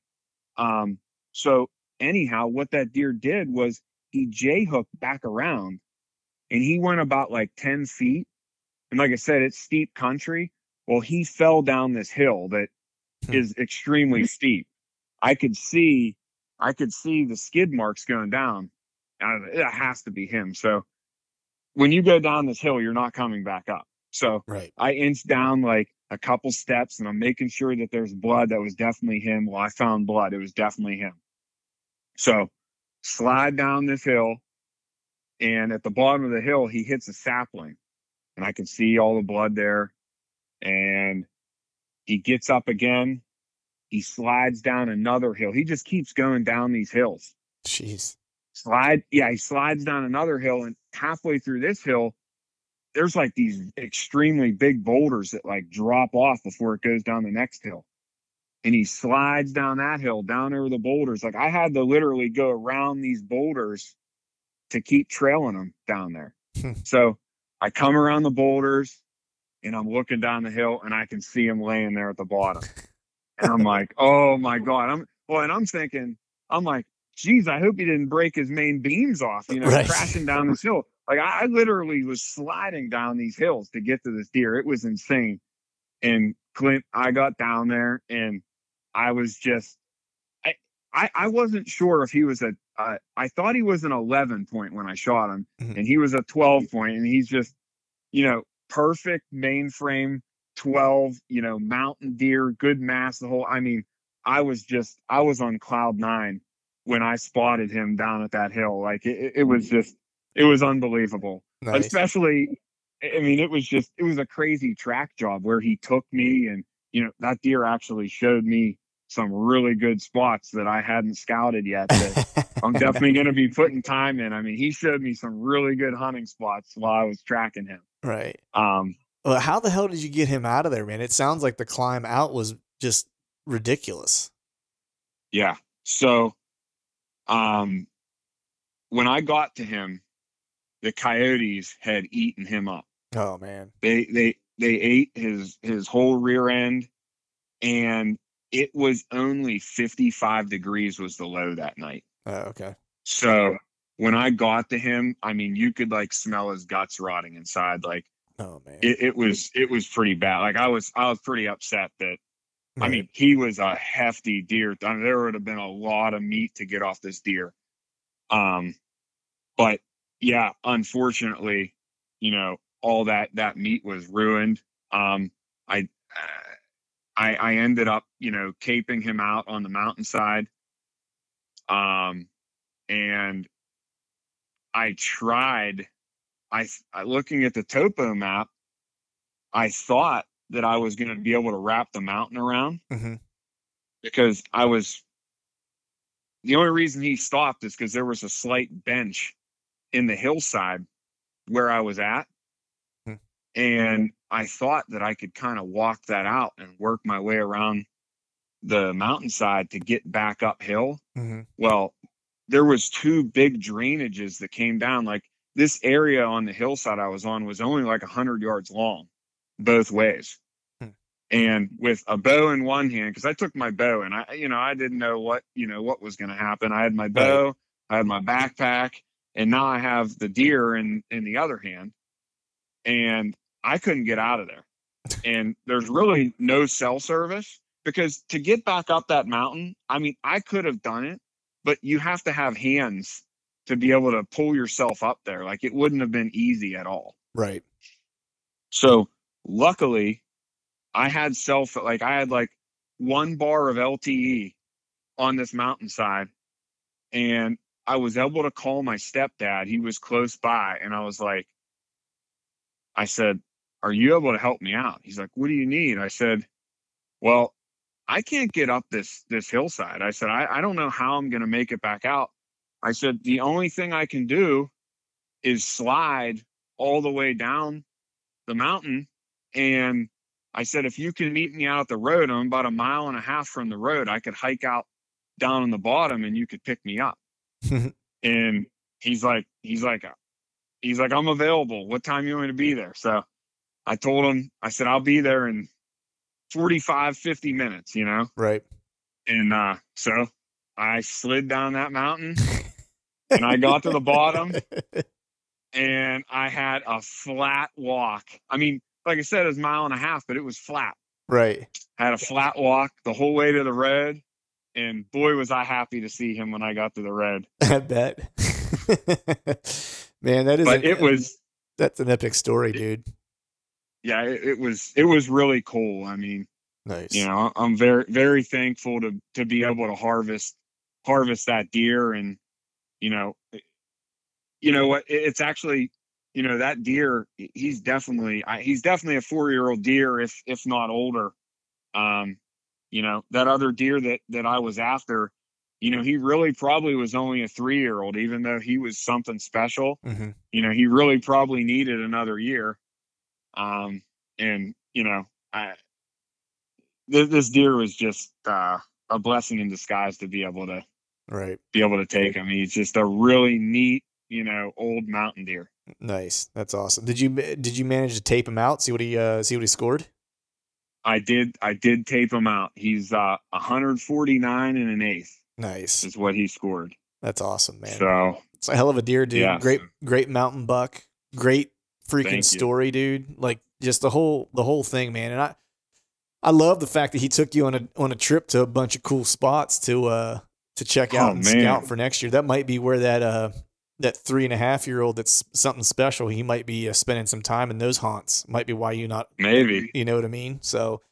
Um, so anyhow, what that deer did was he J hooked back around and he went about like 10 feet. And like I said, it's steep country. Well, he fell down this hill that. Hmm. is extremely steep. I could see, I could see the skid marks going down. Uh, it has to be him. So when you go down this hill, you're not coming back up. So right. I inch down like a couple steps and I'm making sure that there's blood. That was definitely him. Well, I found blood. It was definitely him. So slide down this hill. And at the bottom of the hill, he hits a sapling. And I can see all the blood there. And he gets up again. He slides down another hill. He just keeps going down these hills. Jeez. Slide. Yeah, he slides down another hill. And halfway through this hill, there's like these extremely big boulders that like drop off before it goes down the next hill. And he slides down that hill, down over the boulders. Like I had to literally go around these boulders to keep trailing them down there. Hmm. so I come around the boulders and I'm looking down the hill and I can see him laying there at the bottom. And I'm like, oh my God. I'm well, and I'm thinking, I'm like, geez, I hope he didn't break his main beams off, you know, right. crashing down this hill. Like I, I literally was sliding down these hills to get to this deer. It was insane. And Clint, I got down there and I was just, I, I, I wasn't sure if he was a. Uh, I thought he was an 11 point when I shot him, mm-hmm. and he was a 12 point, and he's just, you know, perfect mainframe 12, you know, mountain deer, good mass, the whole. I mean, I was just, I was on cloud nine when I spotted him down at that hill. Like it, it was mm. just, it was unbelievable. Nice. Especially, I mean, it was just, it was a crazy track job where he took me and, you know, that deer actually showed me some really good spots that I hadn't scouted yet. I'm definitely going to be putting time in. I mean, he showed me some really good hunting spots while I was tracking him. Right. Um, well, how the hell did you get him out of there, man? It sounds like the climb out was just ridiculous. Yeah. So, um, when I got to him, the coyotes had eaten him up. Oh man. They they they ate his his whole rear end and it was only 55 degrees was the low that night. Oh, okay. So when I got to him, I mean, you could like smell his guts rotting inside. Like, oh man, it, it was it was pretty bad. Like I was I was pretty upset that. Right. I mean, he was a hefty deer. I mean, there would have been a lot of meat to get off this deer. Um, but yeah, unfortunately, you know, all that that meat was ruined. Um, I, I, I ended up, you know, caping him out on the mountainside. Um, and I tried. I, I looking at the topo map. I thought that I was going to be able to wrap the mountain around mm-hmm. because I was. The only reason he stopped is because there was a slight bench in the hillside where I was at. Hmm. And I thought that I could kind of walk that out and work my way around the mountainside to get back uphill. Mm-hmm. Well, there was two big drainages that came down. Like this area on the hillside I was on was only like a hundred yards long, both ways. Hmm. And with a bow in one hand, because I took my bow and I, you know, I didn't know what, you know, what was going to happen. I had my bow, right. I had my backpack, and now I have the deer in in the other hand, and I couldn't get out of there. And there's really no cell service because to get back up that mountain, I mean, I could have done it, but you have to have hands to be able to pull yourself up there. Like it wouldn't have been easy at all. Right. So luckily, I had self like I had like one bar of LTE on this mountainside, and I was able to call my stepdad. He was close by, and I was like, I said, Are you able to help me out? He's like, What do you need? I said, Well, I can't get up this this hillside. I said, I, I don't know how I'm gonna make it back out. I said, the only thing I can do is slide all the way down the mountain. And I said, if you can meet me out at the road, I'm about a mile and a half from the road. I could hike out down on the bottom and you could pick me up. and he's like, he's like, he's like, I'm available. What time you want to be there? So I told him, I said, I'll be there in 45, 50 minutes, you know? Right. And uh, so I slid down that mountain and I got to the bottom and I had a flat walk. I mean, like I said, it was a mile and a half, but it was flat. Right. had a flat walk the whole way to the red. And boy, was I happy to see him when I got to the red. I bet. Man, that is. But a- it was, That's an epic story, dude. Yeah, it, it was, it was really cool. I mean, Nice. you know, I'm very, very thankful to to be able to harvest, harvest that deer, and you know, you know what? It's actually, you know, that deer. He's definitely, he's definitely a four year old deer, if if not older. Um, you know, that other deer that that I was after, you know, he really probably was only a three year old, even though he was something special. hmm You know, he really probably needed another year. Um, and you know, I this, this deer was just uh, a blessing in disguise to be able to Right. be able to take him. He's just a really neat, you know, old mountain deer. Nice. That's awesome. Did you did you manage to tape him out? See what he uh see what he scored? I did I did tape him out. He's uh 149 and an eighth Nice. is what he scored. That's awesome, man. So It's a hell of a deer, dude. Yeah. Great, great mountain buck. Great freaking story, dude. Like just the whole the whole thing, man. And I I love the fact that he took you on a on a trip to a bunch of cool spots to uh to check out Oh, and man. scout for next year. That might be where that uh that three and a half year old that's something special. He might be uh, spending some time in those haunts. Might be why you not maybe. you know what I mean. So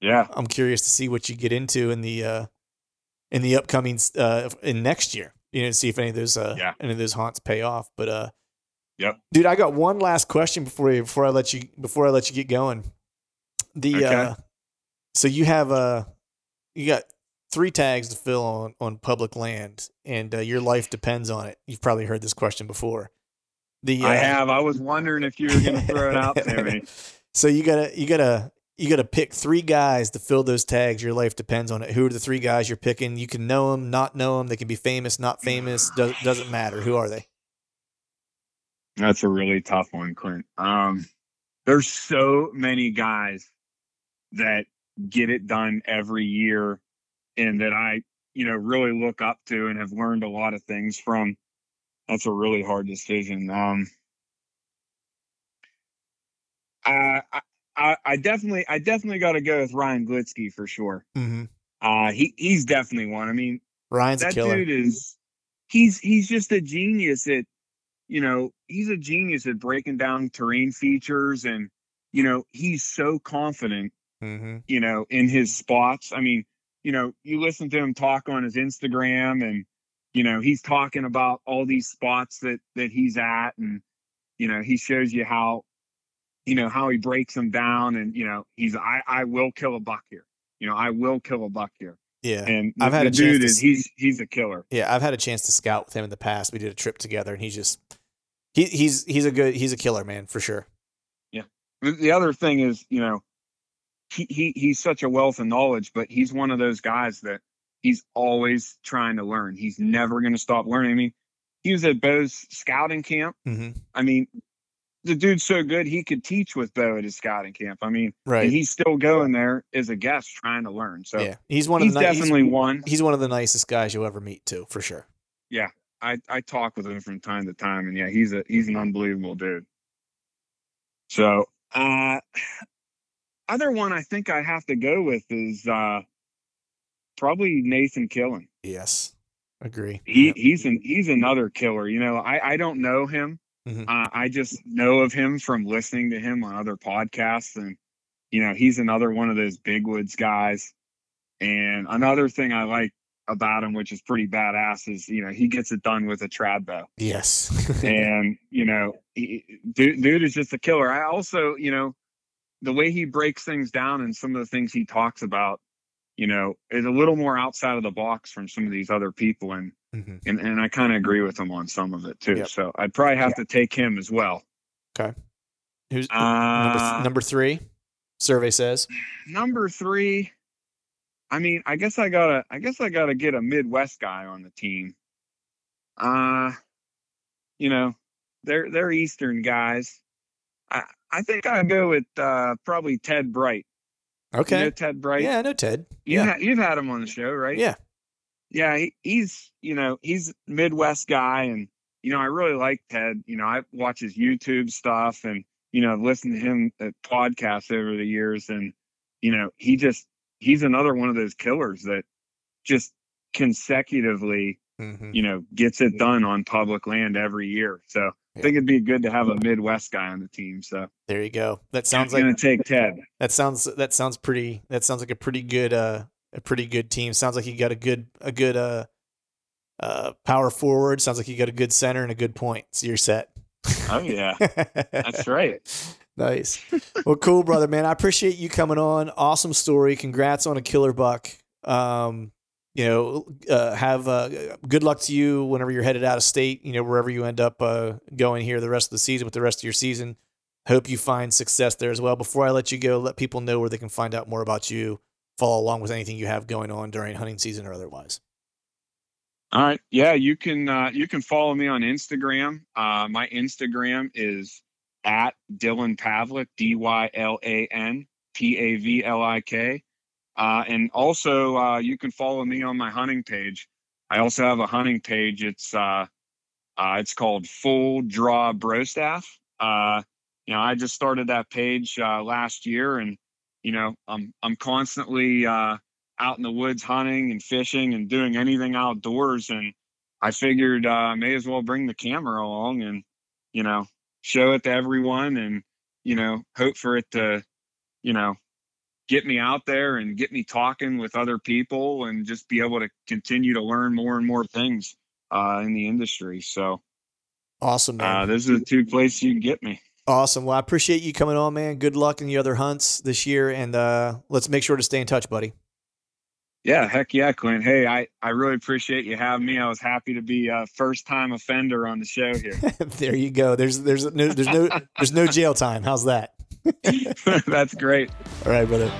Yeah. I'm curious to see what you get into in the uh in the upcoming uh in next year. You know, see if any of those uh Yeah. any of those haunts pay off. But uh Yep. Dude, I got one last question before you, before I let you before I let you get going. The Okay. uh so you have uh you got three tags to fill on on public land and uh, your life depends on it. You've probably heard this question before. The uh, I have. I was wondering if you were going to throw it out to me. So you gotta you gotta you gotta pick three guys to fill those tags. Your life depends on it. Who are the three guys you're picking? You can know them, not know them. They can be famous, not famous. Do- doesn't matter. Who are they? That's a really tough one, Clint. Um, there's so many guys that get it done every year and that I, you know, really look up to and have learned a lot of things from. That's a really hard decision. Um, I, I- I, definitely, I definitely got to go with Ryan Glitsky for sure. Mm-hmm. Uh, he, he's definitely one. I mean, Ryan's a that killer. dude is he's he's just a genius at you know he's a genius at breaking down terrain features and you know he's so confident mm-hmm. you know in his spots i mean you know you listen to him talk on his instagram and you know he's talking about all these spots that that he's at and you know he shows you how you know how he breaks them down and you know he's i i will kill a buck here you know i will kill a buck here Yeah. and I've had a chance dude to is he's he's a killer Yeah, I've had a chance to scout with him in the past. We did a trip together, and he's just he, he's he's a good he's a killer man for sure. Yeah. the other thing is, you know, he, he he's such a wealth of knowledge, but he's one of those guys that he's always trying to learn. He's never going to stop learning. I mean, he was at Bo's scouting camp. Mm-hmm. I mean, the dude's so good he could teach with Bo at his scouting camp. I mean, Right. he's still going there as a guest trying to learn. So yeah, he's one he's of the ni- he's- definitely one. he's one of the nicest guys you'll ever meet too, for sure. I I talk with him from time to time, and yeah, he's a he's an unbelievable dude. So, uh, other one I think I have to go with is uh, probably Nathan Killen. Yes, agree. He Yep. he's an he's another killer. You know, I I don't know him. Mhm. Uh, I just know of him from listening to him on other podcasts, and you know, he's another one of those big woods guys. And another thing I like about him, which is pretty badass, is you know he gets it done with a trad bow yes. and you know, he, dude, dude is just a killer. I also, you know, the way he breaks things down and some of the things he talks about, you know, is a little more outside of the box from some of these other people, and Mhm. and, and I kind of agree with him on some of it too. Yep. So I'd probably have to take him as well. Okay, who's number Uh, th- number three? Survey says. number three. I mean, I guess I gotta, I guess I gotta get a Midwest guy on the team. Uh, you know, they're they're Eastern guys. I I think I go with uh probably Ted Bright. You Okay. know Ted Bright. yeah, I know Ted. You Yeah. ha- you've had him on the show, right? Yeah. yeah, he, he's you know he's Midwest guy, and you know I really like Ted. You know I watch his YouTube stuff, and you know I've listened to him at podcasts over the years, and you know he just he's another one of those killers that just consecutively mm-hmm. you know gets it done on public land every year. So. I think it'd be good to have a Midwest guy on the team. So there you go. That sounds like gonna take Ted. That sounds that sounds pretty. That sounds like a pretty good uh a pretty good team. Sounds like you got a good a good uh uh power forward. Sounds like you got a good center and a good point. So you're set. Oh yeah, that's right. Nice. Well, cool, brother, man. I appreciate you coming on. Awesome story. Congrats on a killer buck. Um, you know, uh, have uh, good luck to you whenever you're headed out of state. You know, wherever you end up uh, going here the rest of the season with the rest of your season. Hope you find success there as well. Before I let you go, let people know where they can find out more about you follow along with anything you have going on during hunting season or otherwise. All right. Yeah, you can uh, you can follow me on Instagram. Uh, my Instagram is at Dylan Pavlik, D Y L A N P A V L I K. Uh, and also, uh, you can follow me on my hunting page. I also have a hunting page. It's uh, uh it's called Full Draw Bro Staff. Uh, you know, I just started that page last year, and you know, I'm I'm constantly out in the woods hunting and fishing and doing anything outdoors, and I figured I may as well bring the camera along and you know show it to everyone, and you know hope for it to you know get me out there and get me talking with other people and just be able to continue to learn more and more things uh, in the industry. So awesome, man. Uh, those are the two places you can get me. Awesome. Well, I appreciate you coming on, man. Good luck in the other hunts this year, and uh, let's make sure to stay in touch, buddy. Yeah, heck yeah, Clint. Hey, I, I really appreciate you having me. I was happy to be a first time offender on the show here. there you go. There's there's no there's no there's no jail time. How's that? That's great. All right, brother.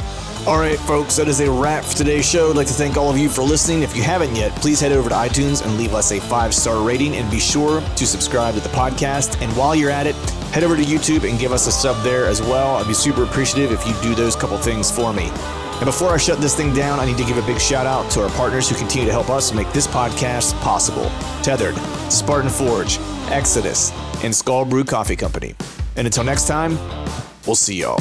All right, folks, that is a wrap for today's show. I'd like to thank all of you for listening. If you haven't yet, please head over to iTunes and leave us a five star rating and be sure to subscribe to the podcast. And while you're at it, head over to YouTube and give us a sub there as well. I'd be super appreciative if you do those couple things for me. And before I shut this thing down, I need to give a big shout out to our partners who continue to help us make this podcast possible Tethered, Spartan Forge, Exodus, and Skull Brew Coffee Company. And until next time, we'll see y'all.